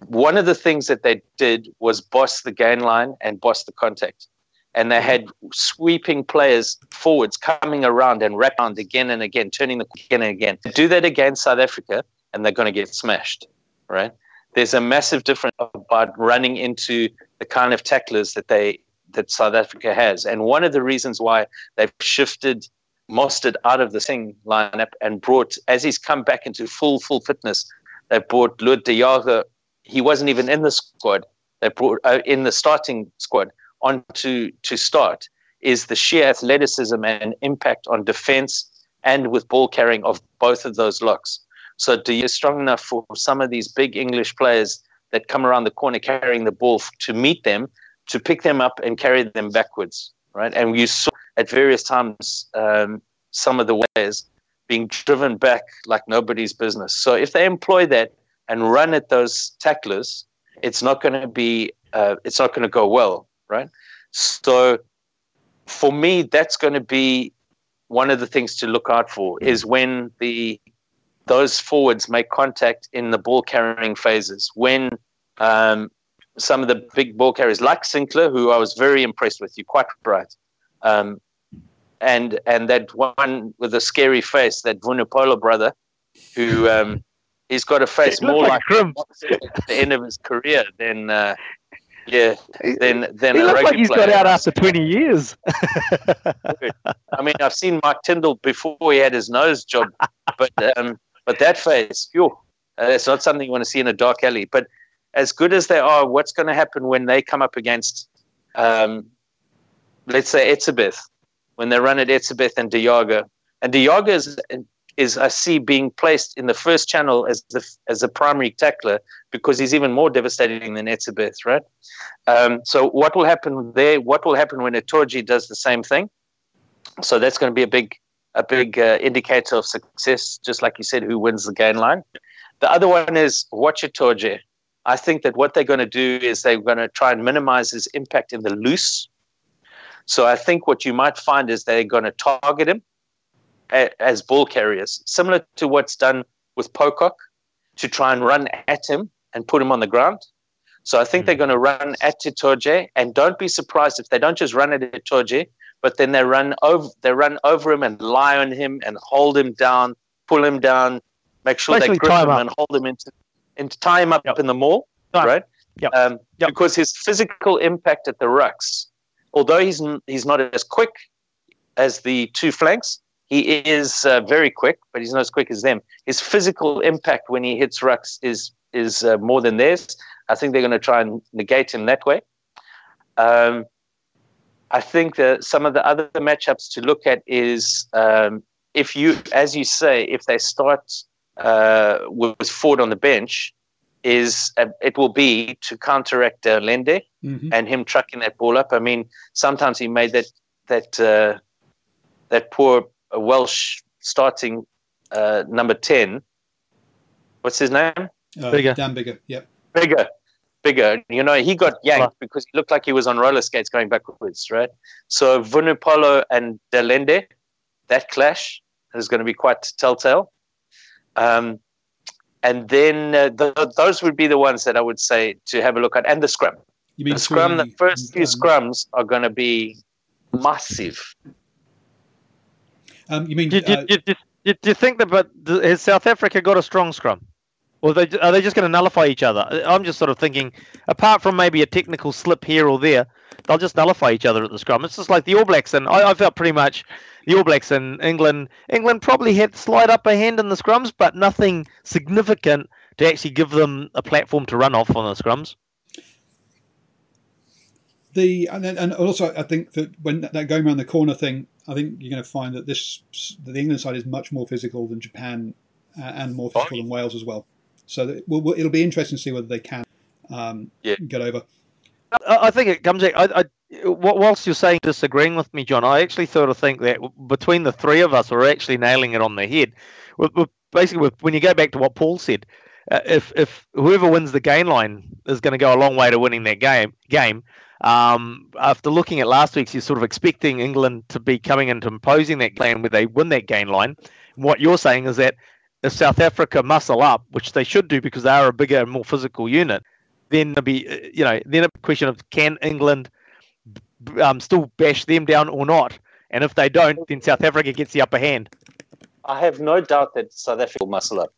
[SPEAKER 1] one of the things that they did was boss the gain line and boss the contact. And they had sweeping players forwards coming around and wrap around again and again, turning the again and again. Do that against South Africa, and they're going to get smashed, right? There's a massive difference about running into the kind of tacklers that they that South Africa has. And one of the reasons why they've shifted Mostert out of the Sing lineup and brought, as he's come back into full full fitness, they've brought Lood de Jager he wasn't even in the squad. They brought uh, in the starting squad on to to start is the sheer athleticism and impact on defense and with ball carrying of both of those locks. So do you strong enough for some of these big English players that come around the corner carrying the ball to meet them, to pick them up and carry them backwards, right? And you saw at various times um, some of the ways being driven back like nobody's business. So if they employ that and run at those tacklers, it's not going to be uh, it's not going to go well, right? So for me, that's going to be one of the things to look out for is when the those forwards make contact in the ball carrying phases. When um, some of the big ball carriers, like Sinckler, who I was very impressed with, you're quite right, um, and and that one with a scary face, that Vunipola brother, who um, he's got a face more like, like the end of his career than uh, yeah, then then
[SPEAKER 2] he looks like he's player. got out after twenty years.
[SPEAKER 1] I mean, I've seen Mike Tindall before he had his nose job, but um, but that face, phew, uh, it's not something you want to see in a dark alley. But as good as they are, what's going to happen when they come up against, um, let's say Etzebeth, when they run at Etzebeth and Jager, and Jager is is I see being placed in the first channel as the as a primary tackler because he's even more devastating than Etzebeth, right? Um, so what will happen there? What will happen when Itoje does the same thing? So that's going to be a big a big uh, indicator of success, just like you said, who wins the gain line. The other one is watch Itoje. I think that what they're going to do is they're going to try and minimize his impact in the loose. So I think what you might find is they're going to target him as ball carriers, similar to what's done with Pocock to try and run at him and put him on the ground. So I think mm. they're going to run at Itoje, and don't be surprised if they don't just run at Itoje, but then they run over they run over him and lie on him and hold him down, pull him down, make sure Basically they grip him, him and hold him into and tie him up yep. in the maul, time. right?
[SPEAKER 2] Yep. Um,
[SPEAKER 1] yep. Because his physical impact at the rucks, although he's he's not as quick as the two flanks, he is uh, very quick, but he's not as quick as them. His physical impact when he hits rucks is is uh, more than theirs. I think they're going to try and negate him that way. Um, I think that some of the other matchups to look at is um, if you, as you say, if they start uh, with Ford on the bench, is uh, it will be to counteract uh, Allende mm-hmm. and him trucking that ball up. I mean, sometimes he made that that uh, that poor Welsh starting uh, number 10. What's his name?
[SPEAKER 3] Uh, Biggar. Dan Biggar, yep.
[SPEAKER 1] Biggar. Biggar. You know, he got yanked because he looked like he was on roller skates going backwards, right? So Vunipola and de Allende, that clash is going to be quite telltale. Um, and then uh, the, those would be the ones that I would say to have a look at. And the scrum. You mean the scrum, the first few scrums are going to be massive.
[SPEAKER 3] Um, you mean?
[SPEAKER 2] Do, uh, do, do, do, you think that? But has South Africa got a strong scrum? Or they, are they just going to nullify each other? I'm just sort of thinking, apart from maybe a technical slip here or there, they'll just nullify each other at the scrum. It's just like the All Blacks, and I, I felt pretty much the All Blacks in England. England probably had slight upper hand in the scrums, but nothing significant to actually give them a platform to run off on the scrums.
[SPEAKER 3] The and, and also I think that when that going around the corner thing, I think you're going to find that this that the England side is much more physical than Japan uh, and more physical than Wales as well. So that, we'll, it'll be interesting to see whether they can um, yeah. get over.
[SPEAKER 2] I think it comes. I, I, whilst you're saying disagreeing with me, John, I actually sort of think that between the three of us, we're actually nailing it on the head. We're, we're basically, when you go back to what Paul said, uh, if if whoever wins the gain line is going to go a long way to winning that game, game, um, after looking at last week's, you're sort of expecting England to be coming into imposing that plan where they win that gain line. What you're saying is that if South Africa muscle up, which they should do because they are a bigger and more physical unit, then there'll be, uh, you know, then a question of can England um, still bash them down or not? And if they don't, then South Africa gets the upper hand.
[SPEAKER 1] I have no doubt that South Africa will muscle up.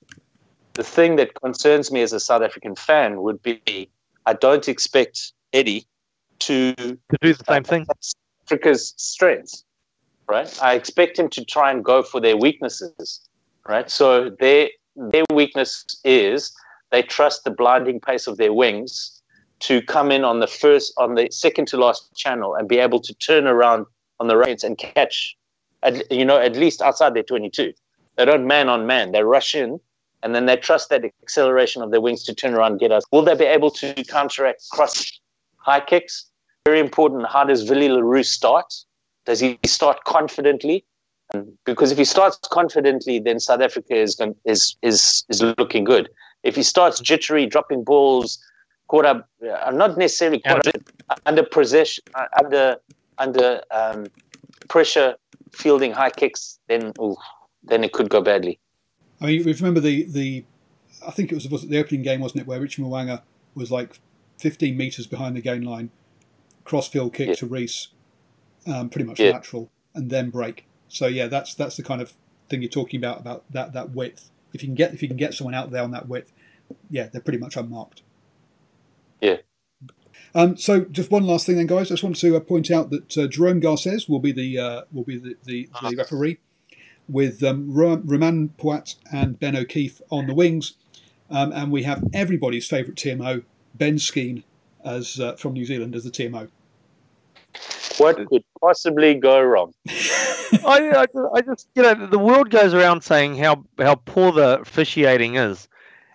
[SPEAKER 1] The thing that concerns me as a South African fan would be I don't expect Eddie to,
[SPEAKER 2] to do the same thing.
[SPEAKER 1] Africa's strengths, right? I expect him to try and go for their weaknesses, right? So their their weakness is they trust the blinding pace of their wings to come in on the first, on the second to last channel and be able to turn around on the right and catch, at, you know, at least outside their 22. They don't man on man. They rush in and then they trust that acceleration of their wings to turn around and get us. Will they be able to counteract cross high kicks? Very important. How does Willie le Roux start? Does he start confidently? Because if he starts confidently, then South Africa is is is is looking good. If he starts jittery, dropping balls, caught up, uh, not necessarily caught up, under possession, uh, under under um, pressure, fielding high kicks, then ooh, then it could go badly.
[SPEAKER 3] I mean, if you remember the the, I think it was, was it the opening game, wasn't it, where Richie Mo'unga was like 15 meters behind the gain line, cross field kick
[SPEAKER 1] Yeah.
[SPEAKER 3] to Reece, um, pretty much
[SPEAKER 1] Yeah.
[SPEAKER 3] lateral, and then break. So yeah, that's that's the kind of thing you're talking about about that that width. If you can get if you can get someone out there on that width, yeah, they're pretty much unmarked.
[SPEAKER 1] Yeah.
[SPEAKER 3] Um, so just one last thing then, guys. I just want to uh, point out that uh, Jerome Garces will be the uh, will be the, the, the referee, with um, Romain Poite and Ben O'Keeffe on the wings, um, and we have everybody's favourite TMO, Ben Skeen, as uh, from New Zealand as the TMO.
[SPEAKER 1] What could possibly go wrong?
[SPEAKER 2] I, I, I just, you know, the world goes around saying how, how poor the officiating is,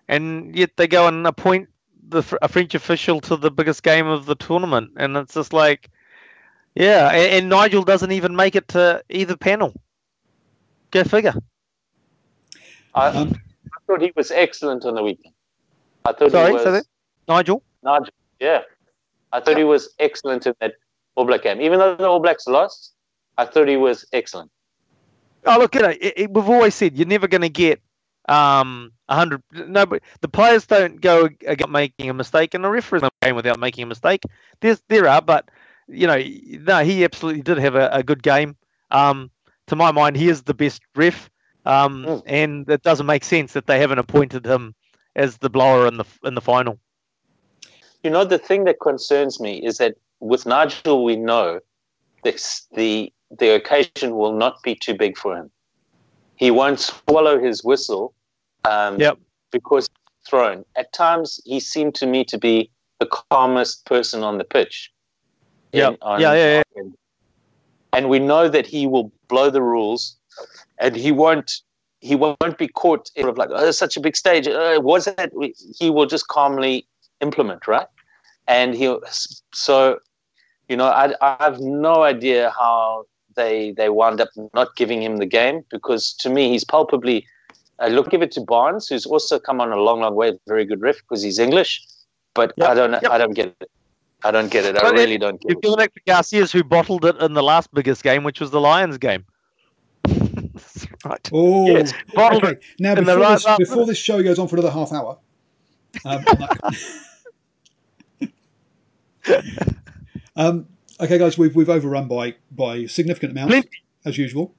[SPEAKER 2] and yet they go and appoint the a French official to the biggest game of the tournament, and it's just like, yeah, and, and Nigel doesn't even make it to either panel. Go figure.
[SPEAKER 1] I,
[SPEAKER 3] Um,
[SPEAKER 1] I thought he was excellent on the weekend. I thought
[SPEAKER 2] Sorry,
[SPEAKER 1] he was
[SPEAKER 2] say? Nigel.
[SPEAKER 1] Nigel, yeah. I thought he was excellent in that All Black game. Even though the All Blacks lost, I thought he was excellent.
[SPEAKER 2] Oh, look, you know, it, it, we've always said you're never going to get um a hundred. No, but the players don't go about making a mistake, and the referees don't game without making a mistake. There's there are, but you know, no, he absolutely did have a, a good game. Um, to my mind, he is the best ref. Um,
[SPEAKER 1] Mm.
[SPEAKER 2] and it doesn't make sense that they haven't appointed him as the blower in the in the final.
[SPEAKER 1] You know, the thing that concerns me is that with Nigel, we know this, the the occasion will not be too big for him. He won't swallow his whistle um,
[SPEAKER 2] Yep.
[SPEAKER 1] because he's thrown. At times, he seemed to me to be the calmest person on the pitch.
[SPEAKER 2] Yep.
[SPEAKER 1] In-
[SPEAKER 2] Yeah, yeah,
[SPEAKER 1] on- And we know that he will blow the rules, and he won't. He won't be caught in sort of like, oh, such a big stage. Uh, was it? He will just calmly implement, right? And he, so, you know, I, I have no idea how they they wound up not giving him the game because to me he's palpably. I look give it to Barnes, who's also come on a long, long way, very good riff because he's English, but
[SPEAKER 2] Yep,
[SPEAKER 1] I don't,
[SPEAKER 2] yep.
[SPEAKER 1] I don't get it. I don't get it. I
[SPEAKER 2] But it-
[SPEAKER 1] really don't get
[SPEAKER 2] You've
[SPEAKER 1] it.
[SPEAKER 2] given it to Garces who bottled it in the last biggest game, which was the Lions game. Right.
[SPEAKER 3] Oh,
[SPEAKER 1] Yes.
[SPEAKER 2] Bottled
[SPEAKER 3] okay. Now
[SPEAKER 2] in the
[SPEAKER 3] before
[SPEAKER 2] right
[SPEAKER 3] this, before this show goes on for another half hour, um, on that- um, okay, guys, we've we've overrun by by significant amounts
[SPEAKER 2] Plenty.
[SPEAKER 3] as usual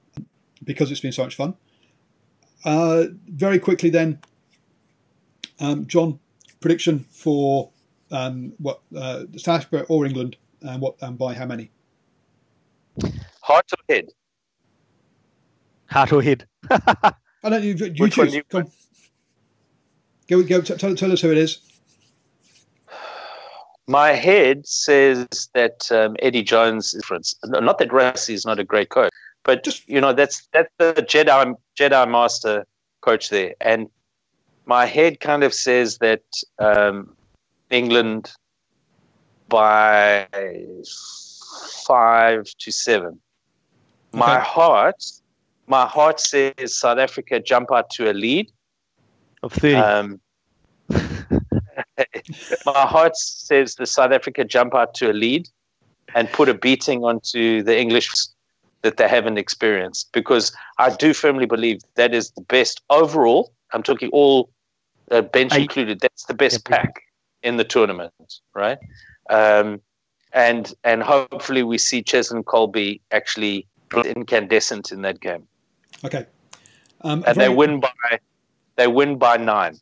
[SPEAKER 3] because it's been so much fun. Uh, very quickly, then, um, John, prediction for um, what uh, South Africa or England, and what and by how many?
[SPEAKER 1] Heart or head?
[SPEAKER 2] Heart or head?
[SPEAKER 3] I don't. You, you
[SPEAKER 1] Which one
[SPEAKER 3] choose.
[SPEAKER 1] do you-
[SPEAKER 3] Go, go, go. T- tell, tell us who it is.
[SPEAKER 1] My head says that um, Eddie Jones is different. Not that Rassie is not a great coach, but
[SPEAKER 3] Just-
[SPEAKER 1] you know that's that's the Jedi Jedi Master coach there, and my head kind of says that um, England by five to seven. My
[SPEAKER 3] Okay.
[SPEAKER 1] heart, my heart says South Africa jump out to a lead.
[SPEAKER 2] Of 30.
[SPEAKER 1] Um, my heart says the South Africa jump out to a lead and put a beating onto the English that they haven't experienced because I do firmly believe that is the best overall. I'm talking all uh, bench
[SPEAKER 2] Eight.
[SPEAKER 1] included. That's the best
[SPEAKER 2] Yeah.
[SPEAKER 1] pack in the tournament, right? Um, and and hopefully we see Cheslin Kolbe actually incandescent in that game,
[SPEAKER 3] Okay. Um,
[SPEAKER 1] and they win by they win by nine.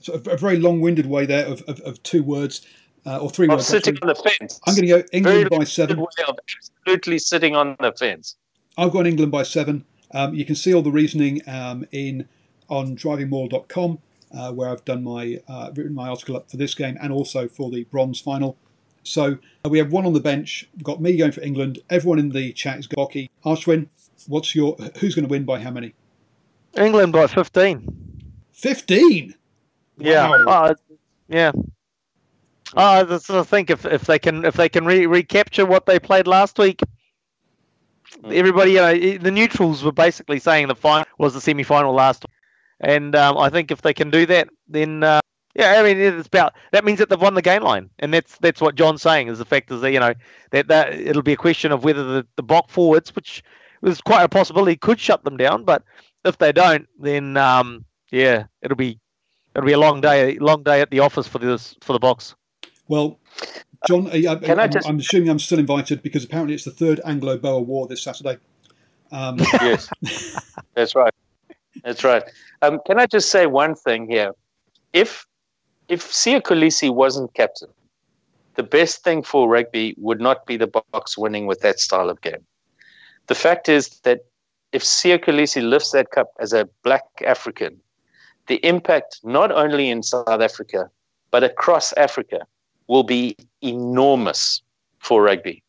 [SPEAKER 3] So a, a very long-winded way there of, of, of two words uh, or 3
[SPEAKER 1] I'm
[SPEAKER 3] words.
[SPEAKER 1] sitting
[SPEAKER 3] actually.
[SPEAKER 1] on the fence.
[SPEAKER 3] I'm going to go England
[SPEAKER 1] Very
[SPEAKER 3] by seven.
[SPEAKER 1] way of absolutely sitting on the fence.
[SPEAKER 3] I've gone England by seven. Um, you can see all the reasoning um, in on drivingmaul.com, uh, where I've done my uh, written my article up for this game and also for the bronze final. So uh, we have one on the bench. We've got me going for England. Everyone in the chat is Gocky. Ashwin, what's your who's going to win by how many?
[SPEAKER 2] England by 15.
[SPEAKER 3] Fifteen.
[SPEAKER 2] Yeah. Oh, yeah. Oh, that's I think if, if they can if they can re- recapture what they played last week, everybody you know the neutrals were basically saying the final was the semi final last, week. and um, I think if they can do that, then uh, Yeah, I mean it's about that means that they've won the game line, and that's that's what John's saying is the fact is that you know that, that it'll be a question of whether the the block forwards, which was quite a possibility, could shut them down, but if they don't, then um, yeah, it'll be it'll be a long day, long day at the office for this for the Boks.
[SPEAKER 3] Well, John, I, am just... assuming I'm still invited because apparently it's the third Anglo Boer War this Saturday.
[SPEAKER 1] Um, yes, that's right. That's right. Um, can I just say one thing here? If if Siya Kolisi wasn't captain, the best thing for rugby would not be the Boks winning with that style of game. The fact is that if Siya Kolisi lifts that cup as a black African, the impact not only in South Africa, but across Africa will be enormous for rugby.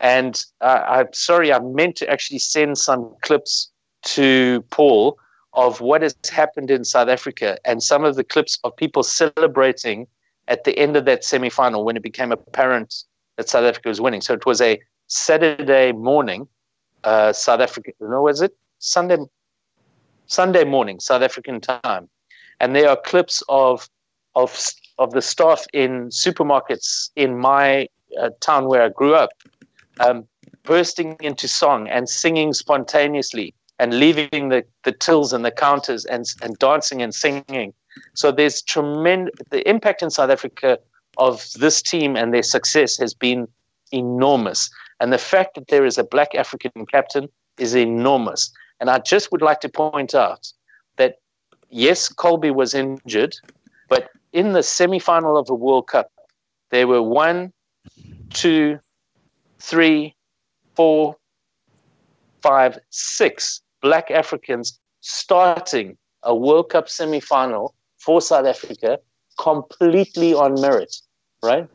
[SPEAKER 1] And uh, I'm sorry, I meant to actually send some clips to Paul of what has happened in South Africa and some of the clips of people celebrating at the end of that semi final when it became apparent that South Africa was winning. So it was a Saturday morning, uh, South Africa, no, was it? Sunday, Sunday morning, South African time. And there are clips of, of, of the staff in supermarkets in my uh, town where I grew up um, bursting into song and singing spontaneously and leaving the, the tills and the counters and, and dancing and singing. So there's tremendous, the impact in South Africa of this team and their success has been enormous. And the fact that there is a black African captain is enormous. And I just would like to point out that yes, Kolbe was injured, but in the semi final of the World Cup, there were one, two, three, four, five, six black Africans starting a World Cup semi final for South Africa completely on merit, right?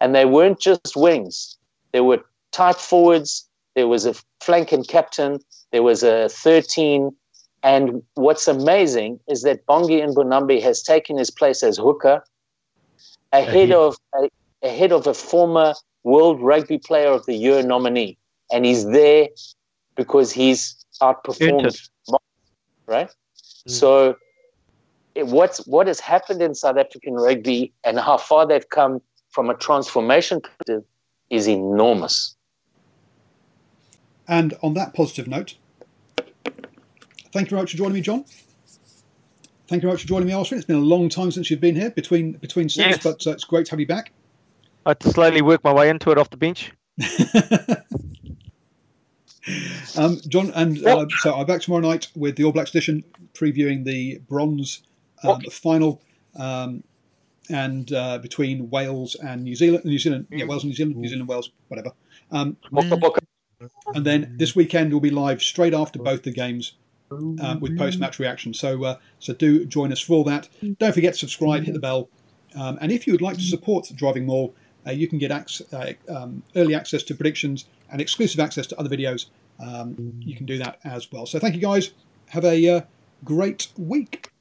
[SPEAKER 1] And they weren't just wings, there were tight forwards, there was a flank and captain, there was a 13. And what's amazing is that Bongi Mbonambi has taken his place as hooker ahead of a, ahead of a former World Rugby Player of the Year nominee. And he's there because he's outperformed, right? Mm. So, it, what's what has happened in South African rugby and how far they've come from a transformation perspective is enormous.
[SPEAKER 3] And on that positive note, thank you very much for joining me, John. Thank you very much for joining me, Austin. It's been a long time since you've been here between between sets, yes. but uh, it's great to have you back.
[SPEAKER 2] I had to slowly work my way into it off the bench.
[SPEAKER 3] um, John, and uh, so I'm back tomorrow night with the All Blacks edition, previewing the bronze um, final, um, and uh, between Wales and New Zealand, New Zealand, yeah, Wales and New Zealand, New Zealand, Wales, whatever. Um, and then this weekend we'll be live straight after both the games. Um, with post-match reaction, so uh, so do join us for that. Don't forget to subscribe, hit the bell, um, and if you would like to support Driving Maul, uh, you can get ac- uh, um, early access to predictions and exclusive access to other videos. Um, you can do that as well. So thank you guys. Have a uh, great week.